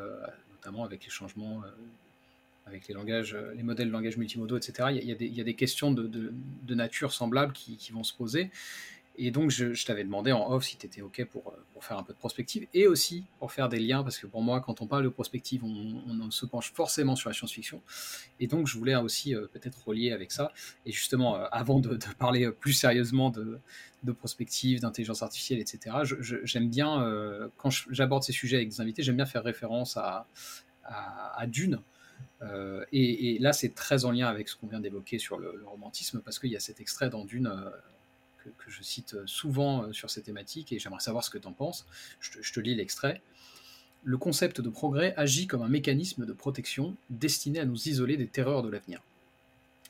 notamment avec les changements avec les langages, les modèles de langage multimodaux, etc. Il y a, des, questions de, nature semblable qui, vont se poser. Et donc, je, t'avais demandé en off si tu étais OK pour, pour, faire un peu de prospective et aussi pour faire des liens, parce que pour moi, quand on parle de prospective, on, se penche forcément sur la science-fiction. Et donc, je voulais aussi euh, peut-être relier avec ça. Et justement, euh, avant de, parler plus sérieusement de, de prospective, d'intelligence artificielle, etc., j'aime bien, euh, quand j'aborde ces sujets avec des invités, j'aime bien faire référence à, à, Dune. et, là, c'est très en lien avec ce qu'on vient d'évoquer sur le, le, romantisme, parce qu'il y a cet extrait dans Dune que, je cite souvent euh, sur ces thématiques et j'aimerais savoir ce que tu en penses. Je te, lis l'extrait. Le concept de progrès agit comme un mécanisme de protection destiné à nous isoler des terreurs de l'avenir.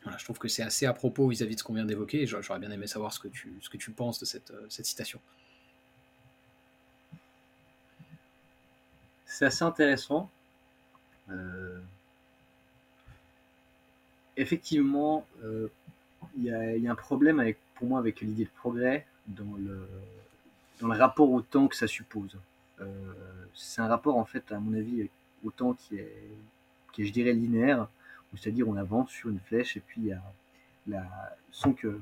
Voilà, je trouve que c'est assez à propos vis-à-vis de ce qu'on vient d'évoquer et j'aurais bien aimé savoir ce que tu, ce que tu penses de cette, euh, cette citation. C'est assez intéressant. Euh, effectivement, il y, a un problème avec pour moi avec l'idée de progrès dans le, dans le rapport au temps que ça suppose. Euh, c'est un rapport, en fait, à mon avis, au temps qui est, qui est je dirais, linéaire, c'est-à-dire on avance sur une flèche et puis il y a la, sans, que,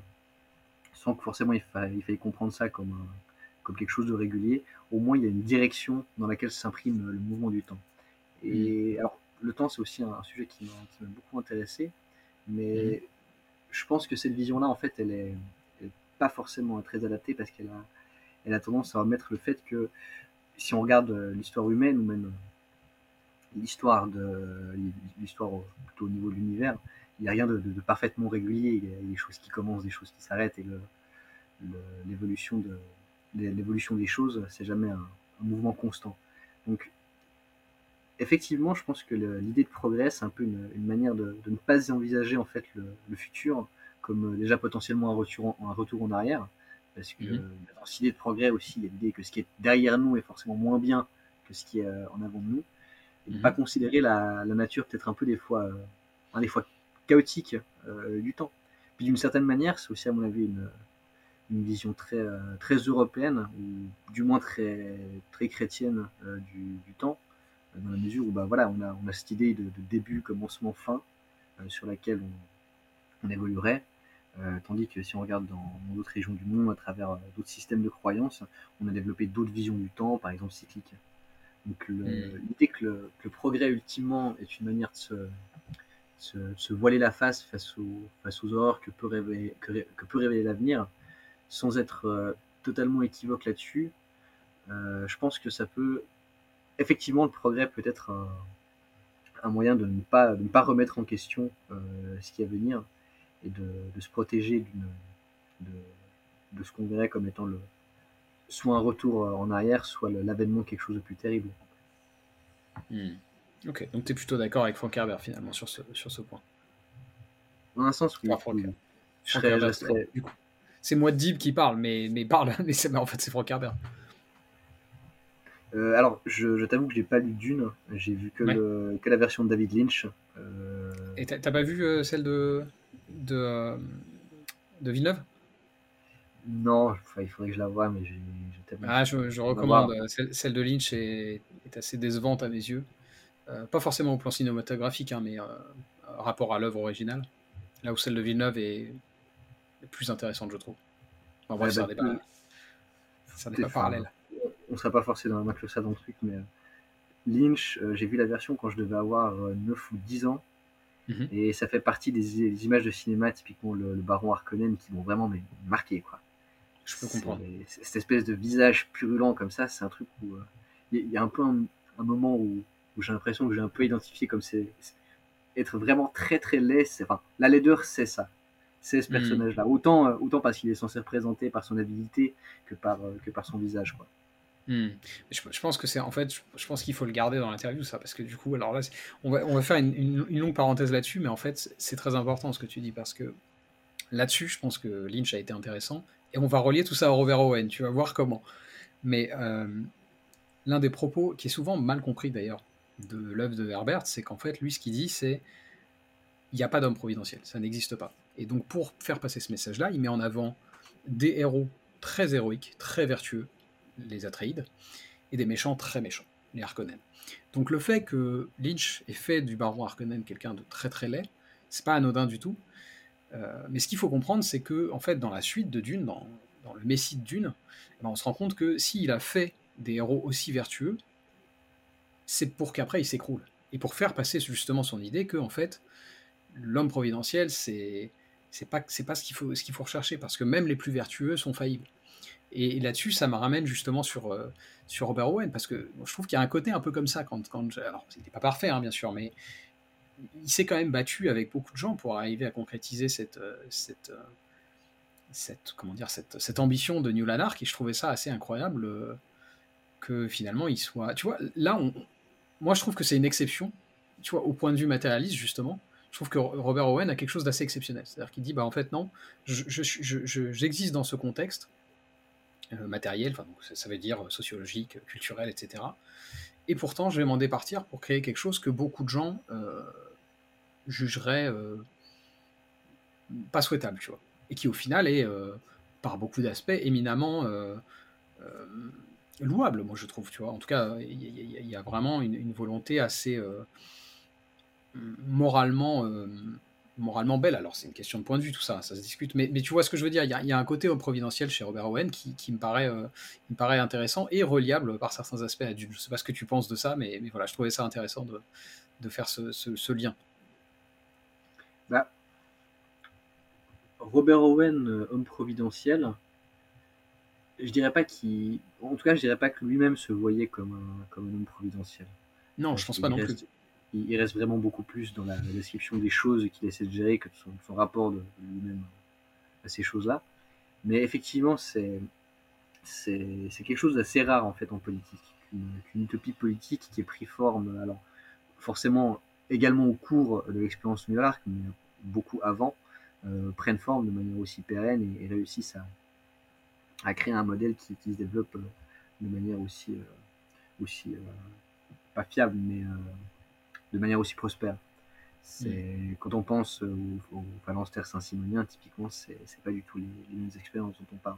sans que forcément il faille, il comprendre ça comme, comme quelque chose de régulier, au moins il y a une direction dans laquelle s'imprime le mouvement du temps. Et mm. alors, le temps, c'est aussi un, sujet qui m'a beaucoup intéressé, mais mm. je pense que cette vision-là, en fait, elle est, pas forcément très adaptée parce qu'elle a, elle a tendance à remettre le fait que si on regarde euh, l'histoire humaine ou même euh, l'histoire de l'histoire plutôt au niveau de l'univers, il n'y a rien de, parfaitement régulier. Il y a des choses qui commencent, des choses qui s'arrêtent et l'évolution de l'évolution des choses, c'est jamais un, mouvement constant. Donc effectivement, je pense que l'idée de progrès, c'est un peu une, manière de, ne pas envisager en fait le, le futur comme euh, déjà potentiellement un retour en, un retour en arrière, parce que mmh. dans cette idée de progrès aussi, il y a l'idée que ce qui est derrière nous est forcément moins bien que ce qui est euh, en avant de nous, et ne mmh. pas considérer la, nature peut-être un peu des fois, euh, un des fois chaotique du temps. Puis d'une certaine manière, c'est aussi à mon avis une, une vision très, très européenne, ou du moins très, très chrétienne du, du, temps, dans la mesure où bah, voilà, on, a, on a cette idée de, de début, commencement, fin, sur laquelle on, on évoluerait. Euh, tandis que si on regarde dans d'autres régions du monde, à travers euh, d'autres systèmes de croyances, on a développé d'autres visions du temps, par exemple cycliques. Donc hmm. l'idée que, le, progrès ultimement est une manière de se, se, voiler la face face aux, face aux horreurs que peut révéler, que, peut révéler l'avenir, sans être euh, totalement équivoque là-dessus, je pense que ça peut... Effectivement, le progrès peut être un, un moyen de ne, pas, de ne pas remettre en question ce qui est à venir, et de, de se protéger de, de, ce qu'on verrait comme étant le, soit un retour en arrière, soit l'avènement de quelque chose de plus terrible. Hmm. Ok, donc tu es plutôt d'accord avec Frank Herbert finalement sur ce, sur ce point. Dans un sens, oui. du coup, c'est moi Dib qui parle, mais, mais parle, mais, en fait c'est Frank Herbert. Euh, alors, je, je t'avoue que j'ai pas lu Dune, j'ai vu que, le, que, la version de David Lynch. Euh... Et t'as pas vu euh, celle de, de, euh, de Villeneuve? Non, il faudrait que je la voie, mais j'ai ah, je, je recommande. Celle, de Lynch est, est, assez décevante à mes yeux. Euh, pas forcément au plan cinématographique, hein, mais euh, rapport à l'œuvre originale. Là où celle de Villeneuve est, plus intéressante, je trouve. En vrai, ça n'est pas, parallèle. On ne serait pas forcé d'inclure ça dans le truc, mais Lynch, j'ai vu la version quand je devais avoir 9 ou 10 ans. Mhm. Et ça fait partie des, images de cinéma, typiquement le, Baron Harkonnen, qui m'ont vraiment mais, marqué. Quoi. Je peux comprendre. Cette espèce de visage purulent comme ça, c'est un truc où euh, il y, a un peu un, moment où, j'ai l'impression que j'ai un peu identifié comme c'est être vraiment très très laid. Enfin, la laideur, c'est ça. C'est ce mhm. personnage-là. Autant, euh, autant parce qu'il est censé représenter par son habilité que par, euh, que par son visage. Quoi. Hmm. Je, pense que c'est en fait, je, pense qu'il faut le garder dans l'interview, ça, parce que du coup, alors là, on va, on va faire une, longue parenthèse là-dessus, mais en fait, c'est très important ce que tu dis, parce que là-dessus, je pense que Lynch a été intéressant, et on va relier tout ça à Robert Owen, tu vas voir comment. Mais euh, l'un des propos qui est souvent mal compris d'ailleurs de l'œuvre de Herbert, c'est qu'en fait, lui, ce qu'il dit, c'est il n'y a pas d'homme providentiel, ça n'existe pas. Et donc, pour faire passer ce message-là, il met en avant des héros très héroïques, très vertueux, les Atreides, et des méchants très méchants, les Harkonnen. Donc le fait que Lynch ait fait du baron Harkonnen quelqu'un de très très laid, c'est pas anodin du tout. Euh, mais ce qu'il faut comprendre, c'est que en fait, dans la suite de Dune, dans, le Messie de Dune, eh ben, on se rend compte que s'il a fait des héros aussi vertueux, c'est pour qu'après il s'écroule. Et pour faire passer justement son idée que, en fait, l'homme providentiel, c'est pas pas ce qu'il faut ce qu'il faut rechercher parce que même les plus vertueux sont faillibles. Et, là-dessus, ça me ramène justement sur euh, sur Robert Owen parce que je trouve qu'il y a un côté un peu comme ça quand quand alors c'était pas parfait hein, bien sûr, mais il s'est quand même battu avec beaucoup de gens pour arriver à concrétiser cette euh, cette euh, cette comment dire cette, cette ambition de New Lanark et je trouvais ça assez incroyable que finalement il soit tu vois là on moi je trouve que c'est une exception tu vois au point de vue matérialiste justement je trouve que Robert Owen a quelque chose d'assez exceptionnel. C'est-à-dire qu'il dit, bah en fait non, j'existe je, je, dans ce contexte matériel, enfin, donc, ça, veut dire sociologique, culturel, etc. Et pourtant, je vais m'en départir pour créer quelque chose que beaucoup de gens euh, jugeraient euh, pas souhaitable, tu vois. Et qui au final est, par beaucoup d'aspects, éminemment louable, moi je trouve, tu vois. En tout cas, il y, a vraiment une, volonté assez moralement, euh, moralement belle. Alors, c'est une question de point de vue, tout ça, ça se discute. Mais, mais tu vois ce que je veux dire il y, a, un côté providentiel chez Robert Owen qui, qui me, paraît, euh, me paraît intéressant et reliable par certains aspects à Dune. Je sais pas ce que tu penses de ça, mais, mais voilà, je trouvais ça intéressant de, de faire ce, ce, lien. Bah, Robert Owen, euh, homme providentiel, je dirais pas qu'il. En tout cas, je dirais pas que lui-même se voyait comme un, comme un homme providentiel. Non, je pense pas non plus il, reste vraiment beaucoup plus dans la, description des choses qu'il essaie de gérer que son, rapport de, lui-même à ces choses-là. Mais effectivement, c'est quelque chose d'assez rare en fait en politique, qu'une utopie politique qui est pris forme, alors forcément également au cours de l'expérience York, mais beaucoup avant, euh, prenne forme de manière aussi pérenne et, réussisse à, créer un modèle qui, se développe euh, de manière aussi, euh, aussi pas fiable, mais de manière aussi prospère. C'est mm. quand on pense au, au phalanstère saint-simonien, typiquement, c'est pas du tout les, mêmes expériences dont on parle.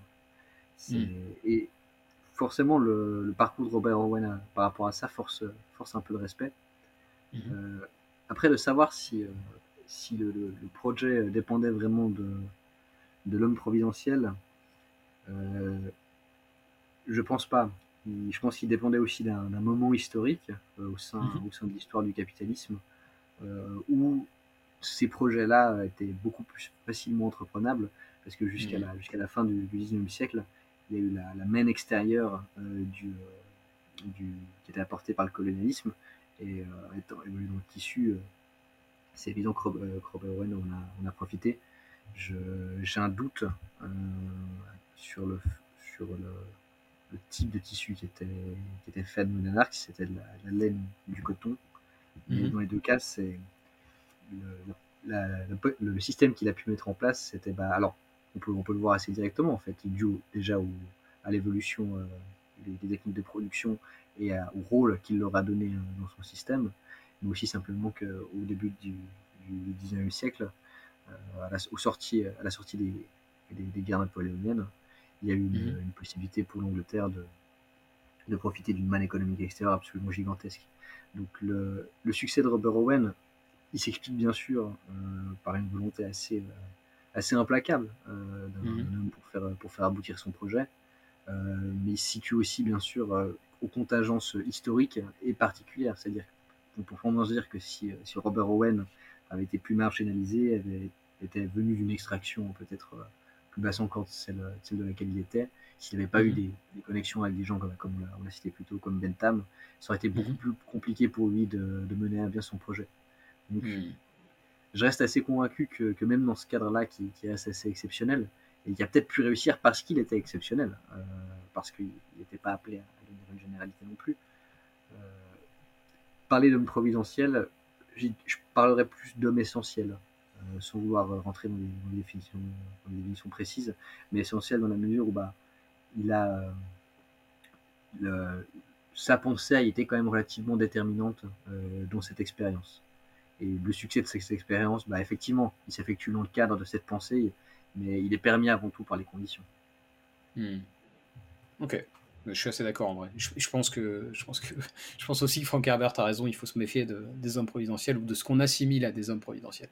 Mm. Et forcément, le, parcours de Robert Owen par rapport à ça force, force un peu le respect. Mm-hmm. Euh, après, de savoir si, euh, si le, projet dépendait vraiment de, de l'homme providentiel, euh, je pense pas je pense qu'il dépendait aussi d'un moment historique euh, au, sein, mhm. au sein de l'histoire du capitalisme, euh, où ces projets-là étaient beaucoup plus facilement entreprenables, parce que jusqu'à mhm. la, fin du, XIXe siècle, il y a eu la, la main extérieure euh, du, du, qui était apportée par le colonialisme, et étant évolué dans le tissu, c'est évident que Robert Owen en a, on a profité. j'ai un doute sur le, sur le, le type de tissu qui était, qui était fait de Monanarch, c'était de la, laine, du coton. Mhm. dans les deux cas, c'est le, le, système qu'il a pu mettre en place, c'était bah, alors on peut, on peut le voir assez directement en fait, dû déjà au, à l'évolution euh, des, techniques de production et au rôle qu'il leur a donné euh, dans son système, mais aussi simplement qu'au début du, du 19e siècle, euh, à, la, au sortie, à la sortie des, des, des guerres napoléoniennes, il y a eu une, mhm. possibilité pour l'Angleterre de, de profiter d'une manne économique extérieure absolument gigantesque. Donc le, le succès de Robert Owen, il s'explique bien sûr euh, par une volonté assez, euh, assez implacable euh, d'un mhm. homme pour faire, pour faire aboutir son projet, mais il se situe aussi bien sûr aux contingences historiques et particulières. C'est-à-dire qu'on peut vraiment se dire que si, si Robert Owen avait été plus marginalisé, avait été venu d'une extraction peut-être plus basse encore celle, celle de laquelle il était. S'il n'avait pas eu mhm. des, des, connexions avec des gens comme, comme on l'a cité plus tôt, comme Bentham, ça aurait été beaucoup mhm. plus compliqué pour lui de, de, mener à bien son projet. Donc, mhm. je reste assez convaincu que, que même dans ce cadre-là, qui, qui reste assez exceptionnel, et qui a peut-être pu réussir parce qu'il était exceptionnel, euh, parce qu'il n'était pas appelé à, donner une généralité non plus. Euh, parler d'homme providentiel, je parlerai plus d'homme essentiel. Euh, sans vouloir rentrer dans des, définitions, précises, mais essentiel dans la mesure où bah, il a euh, sa pensée a été quand même relativement déterminante euh, dans cette expérience. Et le succès de cette expérience, bah, effectivement, il s'effectue dans le cadre de cette pensée mais il est permis avant tout par les conditions. Hmm. Ok, je suis assez d'accord en vrai. Je, pense que, je, pense que, je pense aussi que Frank Herbert a raison, il faut se méfier de, des hommes providentiels ou de ce qu'on assimile à des hommes providentiels.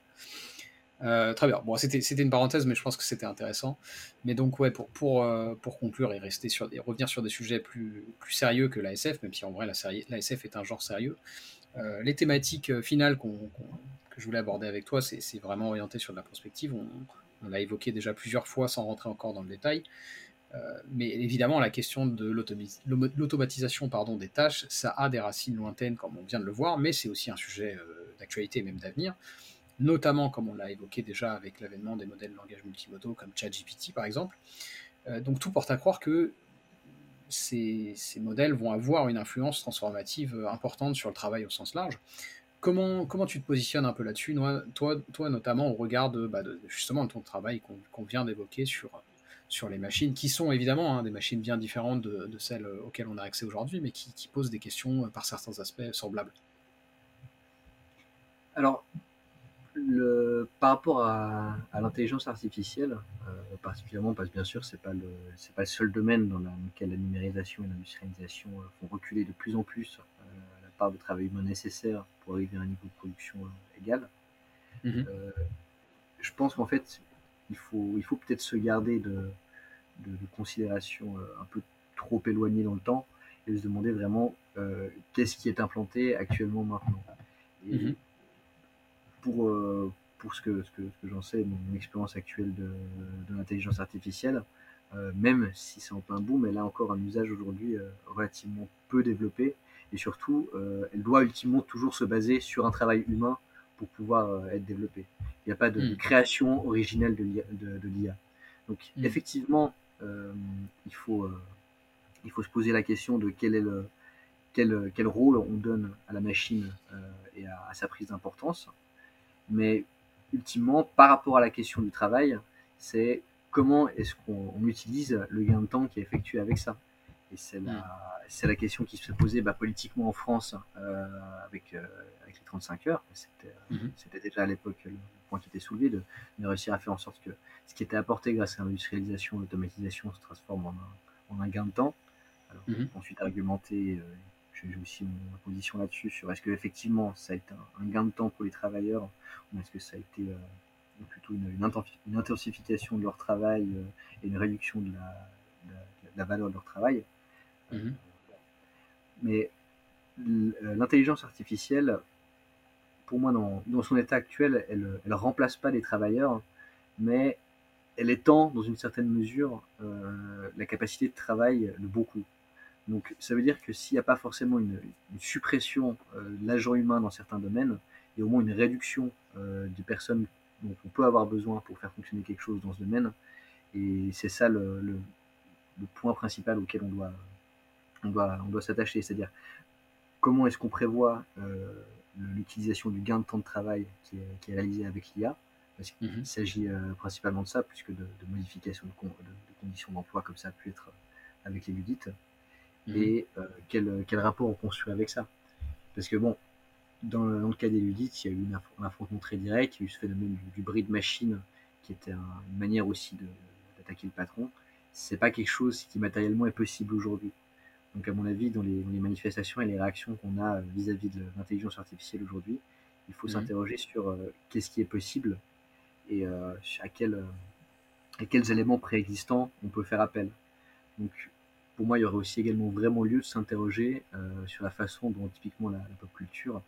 Euh, très bien. Bon, c'était une parenthèse, mais je pense que c'était intéressant. Mais donc, ouais, pour, pour, euh, pour conclure et rester sur revenir sur des sujets plus, plus sérieux que l'ASF, même si en vrai l'ASF est un genre sérieux, euh, les thématiques finales que je voulais aborder avec toi, c'est vraiment orienté sur de la prospective. On, on l'a évoqué déjà plusieurs fois sans rentrer encore dans le détail. mais évidemment, la question de l'automatisation des tâches, ça a des racines lointaines, comme on vient de le voir, mais c'est aussi un sujet d'actualité, même d'avenir notamment comme on l'a évoqué déjà avec l'avènement des modèles de langage multimodaux comme ChatGPT par exemple. Euh, donc tout porte à croire que ces, modèles vont avoir une influence transformative euh, importante sur le travail au sens large. Comment, tu te positionnes un peu là-dessus, toi, toi notamment au regard de, bah, justement de ton travail qu'on vient d'évoquer sur, les machines, qui sont évidemment hein, des machines bien différentes de, celles auxquelles on a accès aujourd'hui, mais qui, qui, posent des questions euh, par certains aspects semblables Alors, par rapport à, l'intelligence artificielle, euh, particulièrement parce que bien sûr c'est pas le pas le seul domaine dans, lequel la numérisation et l'industrialisation euh, font reculer de plus en plus euh, la part de travail humain nécessaire pour arriver à un niveau de production égal. Mhm. je pense qu'en fait il faut il faut peut-être se garder de, de, considérations un peu trop éloignées dans le temps et se demander vraiment qu'est-ce qui est implanté actuellement maintenant. Mhm pour ce que, ce que, j'en sais, mon expérience actuelle de, de l'intelligence artificielle, euh, même si c'est en plein boom, elle a encore un usage aujourd'hui euh, relativement peu développé. Et surtout, elle doit ultimement toujours se baser sur un travail humain pour pouvoir être développée. Il n'y a pas de, hmm. création originelle de l'IA. Donc hmm. effectivement, il, faut, il faut se poser la question de quel est le, quel, quel rôle on donne à la machine et à, à, sa prise d'importance. Mais ultimement, par rapport à la question du travail, c'est comment est-ce qu'on utilise le gain de temps qui est effectué avec ça. Et c'est la, mm. la, question qui se posait bah, politiquement en France euh, avec, euh, avec les 35 heures. C'était déjà à l'époque le point qui était soulevé de, de, réussir à faire en sorte que ce qui était apporté grâce à l'industrialisation, l'automatisation se transforme en un, en un, gain de temps. Alors, mm-hmm. Ensuite, argumenter, euh, j'ai aussi ma position là-dessus sur est-ce que effectivement ça a été un, gain de temps pour les travailleurs ou est-ce que ça a été euh, plutôt une, une, intensification de leur travail euh, et une réduction de la, valeur de leur travail. Mhm. Mais l'intelligence artificielle, pour moi, dans, dans, son état actuel, elle ne remplace pas les travailleurs, mais elle étend dans une certaine mesure euh, la capacité de travail de beaucoup. Donc ça veut dire que s'il n'y a pas forcément une, suppression euh, de l'agent humain dans certains domaines, il y a au moins une réduction euh, des personnes dont on peut avoir besoin pour faire fonctionner quelque chose dans ce domaine. Et c'est ça le, point principal auquel on doit, on doit, on doit s'attacher. C'est-à-dire comment est-ce qu'on prévoit euh, l'utilisation du gain de temps de travail qui est, réalisé avec l'IA parce qu'il mhm. s'agit principalement de ça, plus que de, modification de, conditions d'emploi comme ça a pu être avec les ludites. Mhm. et euh, quel, quel, rapport on construit avec ça. Parce que bon, dans, le cas des ludites, il y a eu un affrontement très direct, il y a eu ce phénomène du, du bris de machine qui était une manière aussi d'attaquer le patron. C'est pas quelque chose qui matériellement est possible aujourd'hui. Donc à mon avis, dans les, les manifestations et les réactions qu'on a vis-à-vis de l'intelligence artificielle aujourd'hui, il faut mhm. s'interroger sur euh, qu'est-ce qui est possible et euh, à, quel, à, quels éléments préexistants on peut faire appel. Donc pour moi, il y aurait aussi également vraiment lieu de s'interroger euh, sur la façon dont typiquement la, pop culture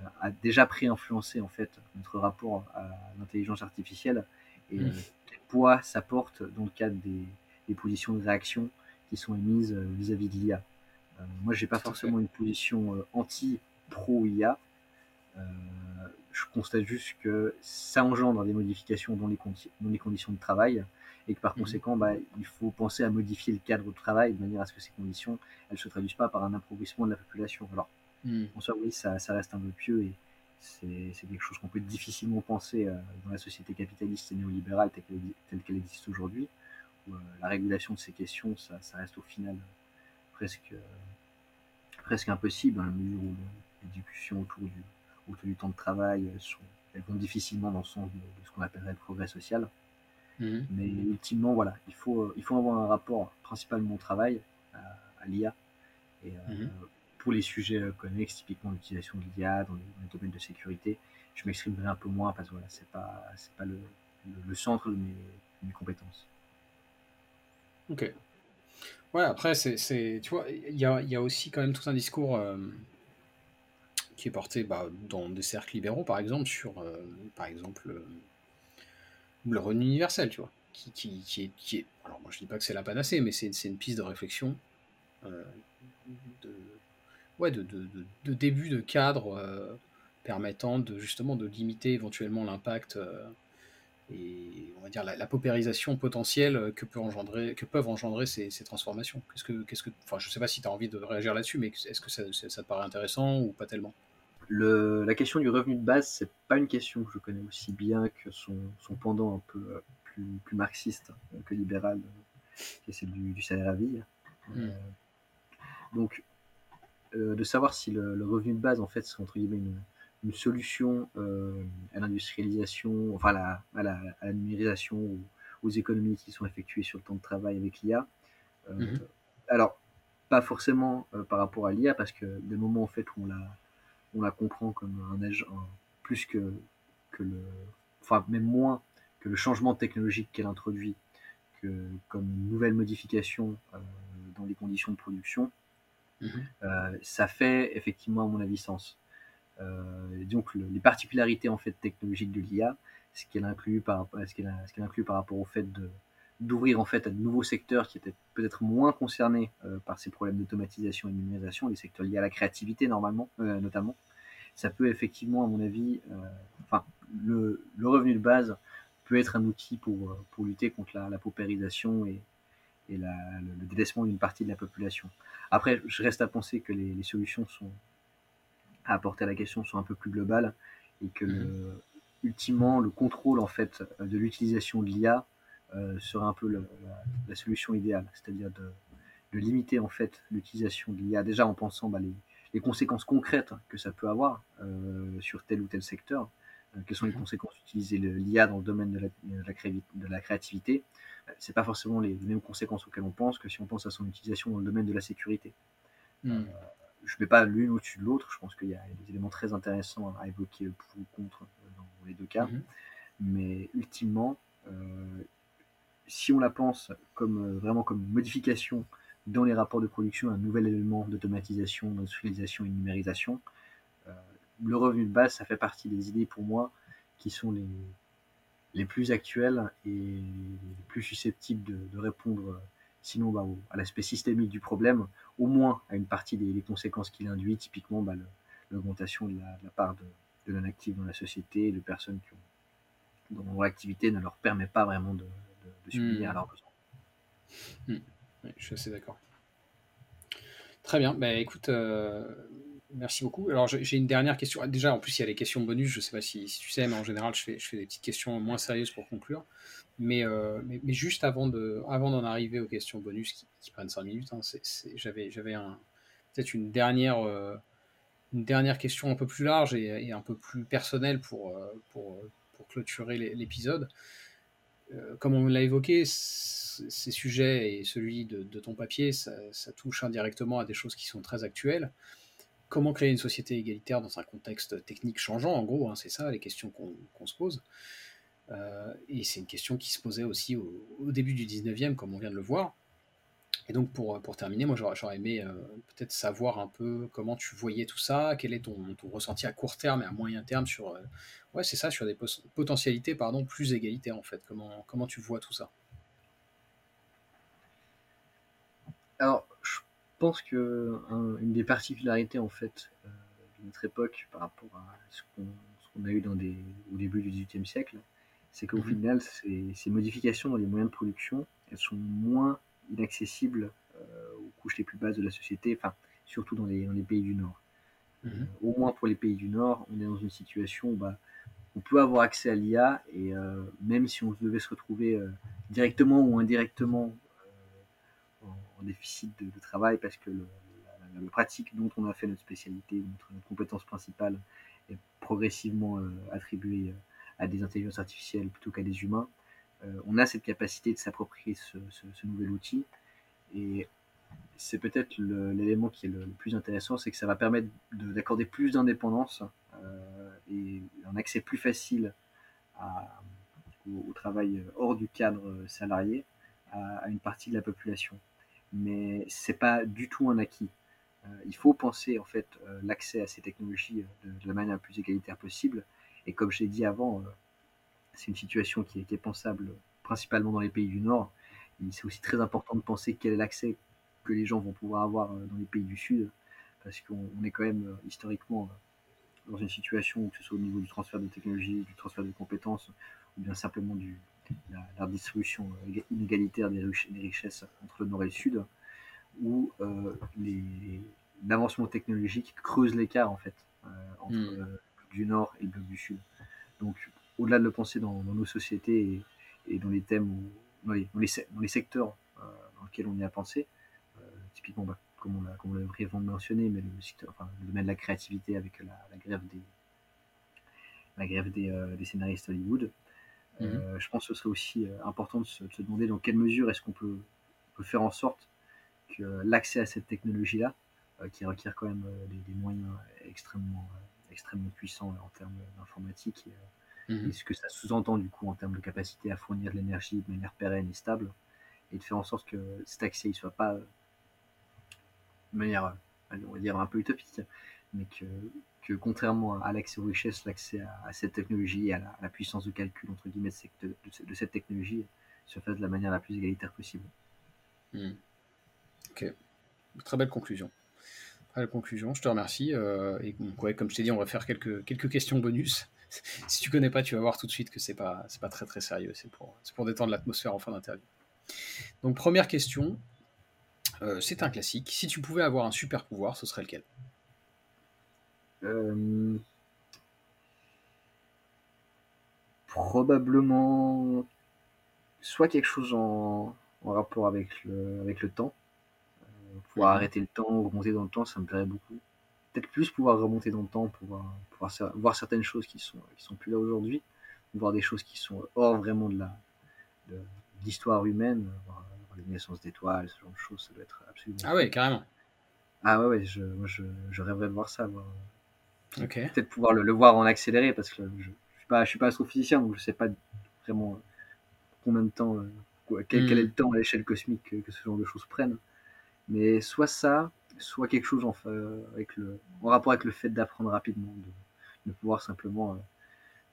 euh, a déjà pré-influencé en fait notre rapport à l'intelligence artificielle et mmh. quel poids ça porte dans le cadre des, positions de réaction qui sont émises euh, vis-à-vis de l'IA. moi, j'ai pas forcément une position anti-pro-IA. je constate juste que ça engendre des modifications dans les, dans les conditions de travail et que par mmh conséquent, bah, il faut penser à modifier le cadre de travail de manière à ce que ces conditions, elles se traduisent pas par un appauvrissement de la population. Alors, mmh. en soi, oui, ça, ça, reste un peu pieux et c'est quelque chose qu'on peut difficilement penser euh, dans la société capitaliste et néolibérale telle qu'elle existe aujourd'hui, où euh, la régulation de ces questions, ça, ça reste au final presque, presque impossible, dans la mesure où les discussions autour du, autour du temps de travail sont, elles vont difficilement dans le sens de, de ce qu'on appellerait le progrès social. Mhm. Mais ultimement, voilà, il faut, il faut avoir un rapport principalement au travail, à, l'IA. Et mhm. pour les sujets connexes, typiquement l'utilisation de l'IA dans, les, domaines de sécurité, je m'exprimerai un peu moins parce que voilà, c'est pas, c'est pas le, le, centre de mes, mes compétences. Ok. Ouais, après, c'est, tu vois, il y a, y a, aussi quand même tout un discours euh, qui est porté bah, dans des cercles libéraux, par exemple, sur, euh, par exemple, euh, le revenu universel, tu vois, qui, est, qui, est, Alors, moi, je dis pas que c'est la panacée, mais c'est, une piste de réflexion, de, ouais, de, début de cadre permettant de, justement, de limiter éventuellement l'impact et on va dire la, paupérisation potentielle que, peut engendrer, que peuvent engendrer ces, transformations. Qu'est-ce que, qu'est-ce que, enfin, je ne sais pas si tu as envie de réagir là-dessus, mais est-ce que ça, ça, te paraît intéressant ou pas tellement? Le, La question du revenu de base, c'est pas une question que je connais aussi bien que son, son pendant un peu euh, plus, plus marxiste que libéral, qui est celle du, salaire à vie. Hmm. Euh, donc, euh, de savoir si le, le, revenu de base, en fait, c'est entre guillemets une, une solution euh, à l'industrialisation, enfin à la, à la, numérisation, ou aux économies qui sont effectuées sur le temps de travail avec l'IA. Euh, mhm. Alors, pas forcément euh, par rapport à l'IA, parce que des moments en fait où on la, on la comprend comme un agent plus que, que le, enfin même moins que le changement technologique qu'elle introduit, que comme une nouvelle modification dans les conditions de production, mhm. ça fait effectivement à mon avis sens. Euh, donc les particularités en fait technologiques de l'IA, ce qu'elle inclut par ce qu'elle ce inclut par rapport au fait de d'ouvrir en fait à de nouveaux secteurs qui étaient peut-être moins concernés euh, par ces problèmes d'automatisation et de numérisation, les secteurs liés à la créativité normalement, euh, notamment. Ça peut effectivement, à mon avis, enfin, le, le, revenu de base peut être un outil pour, pour lutter contre la, la paupérisation et, et la, le, délaissement d'une partie de la population. Après, je reste à penser que les, les solutions sont, à apporter à la question sont un peu plus globales et que mhm. ultimement le contrôle en fait de l'utilisation de l'IA euh, sera un peu la, solution idéale, c'est-à-dire de, limiter en fait l'utilisation de l'IA déjà en pensant bah, les, les, conséquences concrètes que ça peut avoir euh, sur tel ou tel secteur. Euh, quelles sont les mhm. conséquences d'utiliser l'IA dans le domaine de la, de la, créativité? C'est pas forcément les, mêmes conséquences auxquelles on pense que si on pense à son utilisation dans le domaine de la sécurité. Mhm je ne mets pas l'une au-dessus de l'autre. Je pense qu'il y a des éléments très intéressants à évoquer pour ou contre dans les deux cas. Mhm. Mais ultimement, euh, si on la pense comme euh, vraiment comme modification dans les rapports de production, un nouvel élément d'automatisation, d'industrialisation et de numérisation, le revenu de base, ça fait partie des idées pour moi qui sont les, les plus actuelles et les plus susceptibles de, répondre sinon bah, à l'aspect systémique du problème, au moins à une partie des, conséquences qu'il induit, typiquement bah, l'augmentation de, la, part de, de actif dans la société, de personnes qui ont, dont l'activité ne leur permet pas vraiment de, de, leurs besoins. Hmm. je suis assez d'accord. Très bien, bah, écoute, euh, Merci beaucoup. Alors, j'ai une dernière question. Déjà, en plus, il y a les questions bonus. Je ne sais pas si, tu sais, mais en général, je fais, je fais des petites questions moins sérieuses pour conclure. Mais, euh, mais, juste avant d'en avant arriver aux questions bonus qui, prennent 5 minutes, hein, j'avais peut-être une dernière, euh, une dernière question un peu plus large et, un peu plus personnelle pour, pour, pour clôturer l'épisode. Comme on l'a évoqué, ces sujets et celui de, ton papier, ça, ça, touche indirectement à des choses qui sont très actuelles comment créer une société égalitaire dans un contexte technique changeant, en gros, hein, c'est ça les questions qu'on se pose. Euh, et c'est une question qui se posait aussi au, début du 19e, comme on vient de le voir. Et donc pour, pour terminer, moi j'aurais aimé euh, peut-être savoir un peu comment tu voyais tout ça, quel est ton, ton ressenti à court terme et à moyen terme sur, euh, ouais, c'est ça, sur des potentialités pardon, plus égalitaires en fait. Comment, comment tu vois tout ça? Alors, pense que une des particularités en fait euh, de notre époque par rapport à ce qu'on a eu dans des, au début du XVIIIe siècle, c'est qu'au mhm. final, ces, modifications dans les moyens de production, elles sont moins inaccessibles euh, aux couches les plus basses de la société, enfin surtout dans les, dans les pays du Nord. Mhm. Euh, au moins pour les pays du Nord, on est dans une situation où bah, on peut avoir accès à l'IA et même si on devait se retrouver directement ou indirectement en, déficit de, travail parce que le, la, pratique dont on a fait notre spécialité, notre, compétence principale, est progressivement euh, attribuée euh, à des intelligences artificielles plutôt qu'à des humains. On a cette capacité de s'approprier ce, nouvel outil. Et c'est peut-être l'élément qui est le, plus intéressant, c'est que ça va permettre d'accorder plus d'indépendance et un accès plus facile au, travail hors du cadre salarié à, une partie de la population. Mais c'est pas du tout un acquis. Euh, il faut penser en fait euh, l'accès à ces technologies euh, de, la manière la plus égalitaire possible. Et comme je l'ai dit avant, c'est une situation qui est, pensable principalement dans les pays du Nord. C'est aussi très important de penser quel est l'accès que les gens vont pouvoir avoir dans les pays du Sud, parce qu'on est quand même historiquement dans une situation où, que ce soit au niveau du transfert de technologies, du transfert de compétences, ou bien simplement du, la, distribution inégalitaire des, richesses entre le Nord et le Sud, où l'avancement technologique creuse l'écart en fait euh, entre hmm. le bloc du Nord et le bloc du Sud. Donc, au-delà de le penser dans, nos sociétés et, dans les thèmes, dans, les, dans, les, secteurs euh, dans lesquels on y a pensé, euh, typiquement, bah, comme on l'a brièvement mentionné, mais le, secteur, enfin, le domaine de la créativité avec la, grève des, la grève des, des scénaristes Hollywood, mhm. je pense que ce serait aussi important de se, demander dans quelle mesure est-ce qu'on peut, peut, faire en sorte que l'accès à cette technologie-là, euh, qui requiert quand même euh, des, moyens extrêmement, euh, extrêmement puissants en termes d'informatique mhm. et, ce que ça sous-entend du coup en termes de capacité à fournir de l'énergie de manière pérenne et stable, et de faire en sorte que cet accès ne soit pas de manière, on va dire, un peu utopique, mais que, que contrairement à l'accès aux richesses, l'accès à, cette technologie et à la, puissance de calcul entre guillemets de, de, cette technologie se fasse de la manière la plus égalitaire possible. Mhm. Ok, très belle conclusion la conclusion. Je te remercie. Euh, et comme je t'ai dit, on va faire quelques, quelques questions bonus. si tu connais pas, tu vas voir tout de suite que c'est pas, c'est pas très très sérieux. C'est pour, pour détendre l'atmosphère en fin d'interview. Donc première question, euh, c'est un classique. Si tu pouvais avoir un super pouvoir, ce serait lequel? Euh, Probablement soit quelque chose en, en rapport avec le, avec le temps pouvoir mhm. arrêter le temps, remonter dans le temps, ça me plairait beaucoup. Peut-être plus pouvoir remonter dans le temps, pouvoir, pouvoir voir certaines choses qui sont, qui sont plus là aujourd'hui, voir des choses qui sont hors vraiment de la l'histoire humaine, voir, les naissances d'étoiles, ce genre de choses, ça doit être absolument. Ah ouais, carrément. Ah ouais, ouais je, moi je, je rêverais de voir ça. Peut-être pouvoir le, le, voir en accéléré, parce que je, je suis pas, je suis pas astrophysicien, donc je sais pas vraiment combien de temps, euh, quel, quel, est hmm. le temps à l'échelle cosmique que, que, ce genre de choses prennent. Mais soit ça, soit quelque chose en, avec le, en rapport avec le fait d'apprendre rapidement, de, pouvoir simplement euh,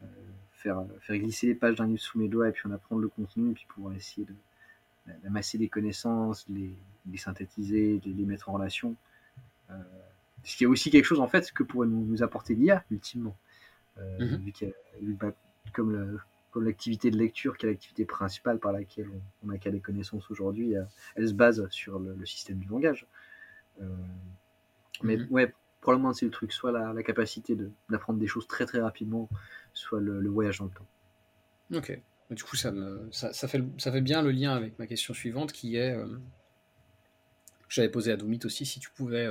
euh, faire, faire glisser les pages d'un livre sous mes doigts et puis en apprendre le contenu et puis pouvoir essayer d'amasser des connaissances, les, les synthétiser, les, les, mettre en relation. Euh, ce qui est aussi quelque chose en fait que pourrait nous, nous apporter l'IA ultimement. Euh, mm-hmm. vu bah, comme le, comme l'activité de lecture, qui est l'activité principale par laquelle on, a qu'à des connaissances aujourd'hui, elle se base sur le, système du langage. Euh, mais ouais, probablement c'est le truc, soit la, capacité d'apprendre des choses très très rapidement, soit le, voyage dans le temps. Ok. Du coup, ça, me, ça, fait, ça fait bien le lien avec ma question suivante qui est, euh, j'avais posé à Doumit aussi, si tu pouvais,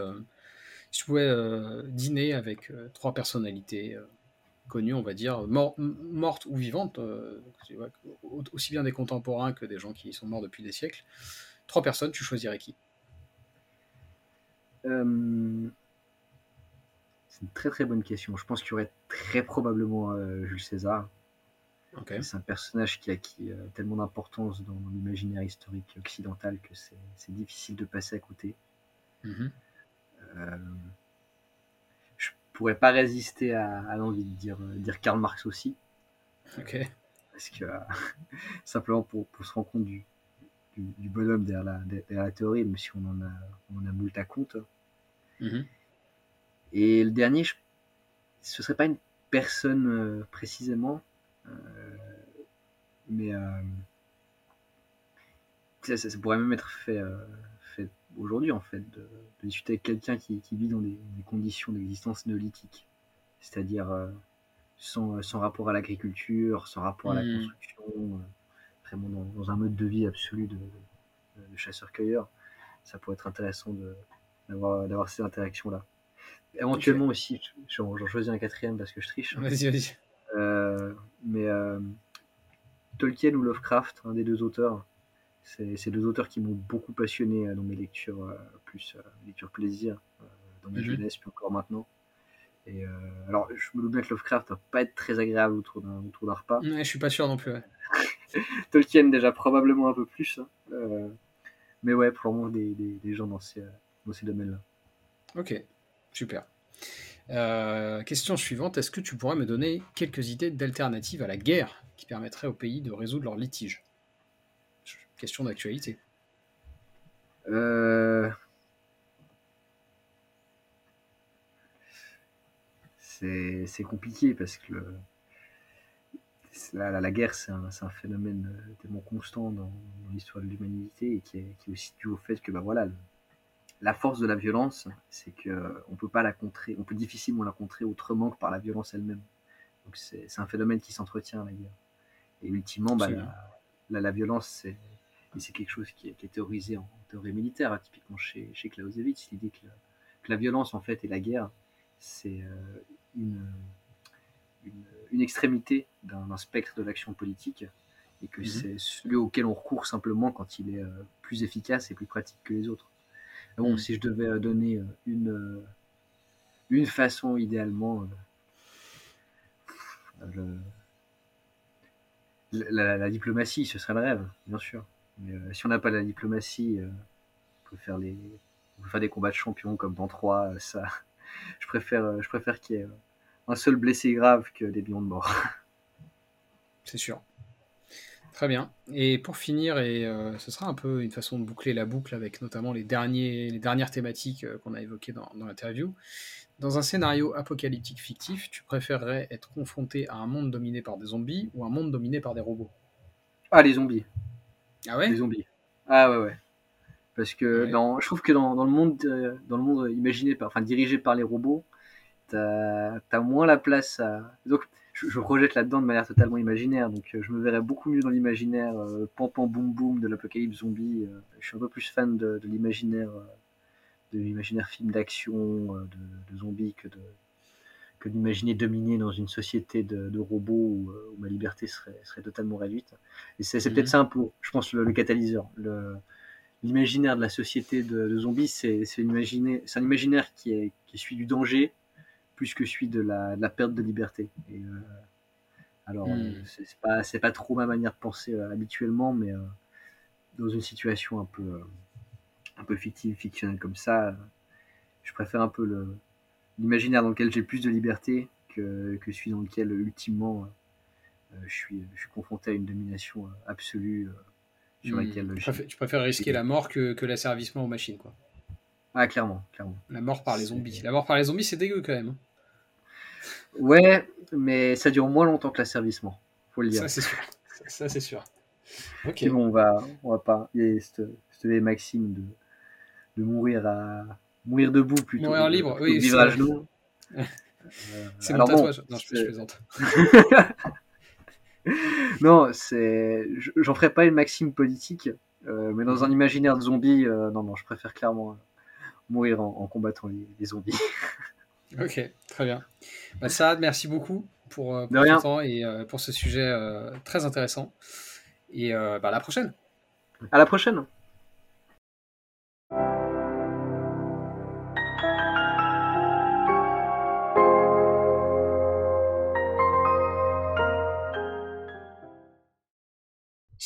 si tu pouvais dîner avec trois personnalités connues, on va dire, mortes ou vivantes, euh, aussi bien des contemporains que des gens qui sont morts depuis des siècles. Trois personnes, tu choisirais qui? Euh, C'est une très très bonne question. Je pense qu'il y aurait très probablement euh, Jules César. C'est un personnage qui a acquis tellement d'importance dans l'imaginaire historique occidental que c'est difficile de passer à côté. Mm-hmm pourrais pas résister à, l'envie de dire, euh, dire Karl Marx aussi. Parce que euh, simplement pour, pour, se rendre compte du, du, bonhomme derrière la, derrière la, théorie, même si on en a, on en a moult à compte. Mhm. Et le dernier, je, ce serait pas une personne euh, précisément, mais ça, ça, pourrait même être fait, fait aujourd'hui en fait de, discuter avec quelqu'un qui, vit dans des, conditions d'existence néolithique, c'est-à-dire euh, sans, sans, rapport à l'agriculture, sans rapport à la hmm. construction, euh, dans, un mode de vie absolu de, de, chasseur-cueilleur. Ça pourrait être intéressant d'avoir ces interactions là. Éventuellement aussi, j'en choisis un quatrième parce que je triche. Vas-y, vas-y. Euh, mais Tolkien ou Lovecraft, un des deux auteurs. C'est deux auteurs qui m'ont beaucoup passionné dans mes lectures, plus lecture plaisir, dans ma jeunesse, puis encore maintenant. Et alors, je me doute bien que Lovecraft va pas être très agréable autour d'un repas. Ouais, je suis pas sûr non plus. Tolkien déjà probablement un peu plus. Hein. mais ouais, probablement des, des, des gens dans ces, dans ces domaines-là. Ok, super. Euh, question suivante, est-ce que tu pourrais me donner quelques idées d'alternatives à la guerre qui permettraient au pays de résoudre leurs litiges? Question d'actualité. Euh... C'est compliqué parce que la, la, guerre, c'est un, un, phénomène tellement constant dans, l'histoire de l'humanité et qui est, qui est, aussi dû au fait que bah, voilà, la force de la violence, c'est que on peut pas la contrer, on peut difficilement la contrer autrement que par la violence elle-même. Donc c'est un phénomène qui s'entretient la guerre. Et ultimement, bah, la, la, violence, c'est c'est quelque chose qui est, qui est, théorisé en théorie militaire, hein, typiquement chez, chez Clausewitz, l'idée que, que, la violence en fait et la guerre, c'est euh, une, une, une, extrémité d'un spectre de l'action politique et que mhm. c'est celui auquel on recourt simplement quand il est euh, plus efficace et plus pratique que les autres. Bon, mm. si je devais euh, donner euh, une, une façon idéalement, la, diplomatie, ce serait le rêve, bien sûr. Mais si on n'a pas la diplomatie, on peut faire les, on peut faire des combats de champions comme dans 3, ça, je préfère, je préfère qu'il y ait un seul blessé grave que des millions de morts. C'est sûr. Très bien. Et pour finir, et euh, ce sera un peu une façon de boucler la boucle avec notamment les, derniers, les dernières thématiques euh, qu'on a évoquées dans, dans l'interview. Dans un scénario apocalyptique fictif, tu préférerais être confronté à un monde dominé par des zombies ou un monde dominé par des robots? Ah, les zombies. Ah ouais? Les zombies. Ah ouais, ouais. Parce que dans, je trouve que dans, dans, le monde, euh, dans le monde imaginé, par, enfin dirigé par les robots, t'as as moins la place à. Donc, je, projette là-dedans de manière totalement imaginaire. Donc euh, je me verrais beaucoup mieux dans l'imaginaire euh, pam pam boum boum de l'apocalypse zombie. Euh, je suis un peu plus fan de, l'imaginaire de l'imaginaire film d'action de, zombies que de que d'imaginer dominer dans une société de, robots où, ma liberté serait, serait totalement réduite. Et c'est peut-être mhm. ça un peu, je pense, le, catalyseur. L'imaginaire de la société de, zombies, c'est un imaginaire qui est, qui suit du danger, plus que celui de la, perte de liberté. Et, euh, alors, euh, c'est pas, c'est pas trop ma manière de penser euh, habituellement, mais dans une situation un peu, un peu fictive, fictionnelle comme ça, je préfère un peu l'imaginaire dans lequel j'ai plus de liberté que, que celui dans lequel, ultimement, je, suis, je suis confronté à une domination absolue sur laquelle tu, préfères, risquer la mort que, que l'asservissement aux machines, quoi. Ah, clairement, clairement. La mort par les zombies. La mort par les zombies, c'est dégueu quand même. Hein. Ouais, mais ça dure moins longtemps que l'asservissement, faut le dire. Ça, c'est sûr. Ça, c'est sûr. Ok. bon, on va, on va pas. Il y a cette, maxime de, de mourir à mourir debout plutôt. Mourir libre, oui. Vivre à genoux. c'est mon tatouage. non, je, plaisante. non, c'est. J'en ferai pas une maxime politique, euh, mais dans un imaginaire de zombie, euh, non, non, je préfère clairement mourir en, combattant les zombies. Ok, très bien. Bah, Saad, merci beaucoup pour, euh, ton temps et euh, pour ce sujet euh, très intéressant. Et bah, à la prochaine. À la prochaine.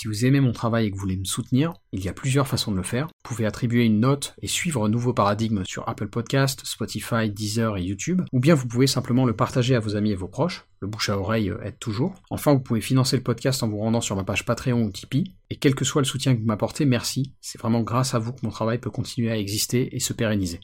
Si vous aimez mon travail et que vous voulez me soutenir, il y a plusieurs façons de le faire. Vous pouvez attribuer une note et suivre un nouveau paradigme sur Apple Podcast, Spotify, Deezer et YouTube, ou bien vous pouvez simplement le partager à vos amis et vos proches. Le bouche à oreille aide toujours. Enfin, vous pouvez financer le podcast en vous rendant sur ma page Patreon ou Tipeee. Et quel que soit le soutien que vous m'apportez, merci. C'est vraiment grâce à vous que mon travail peut continuer à exister et se pérenniser.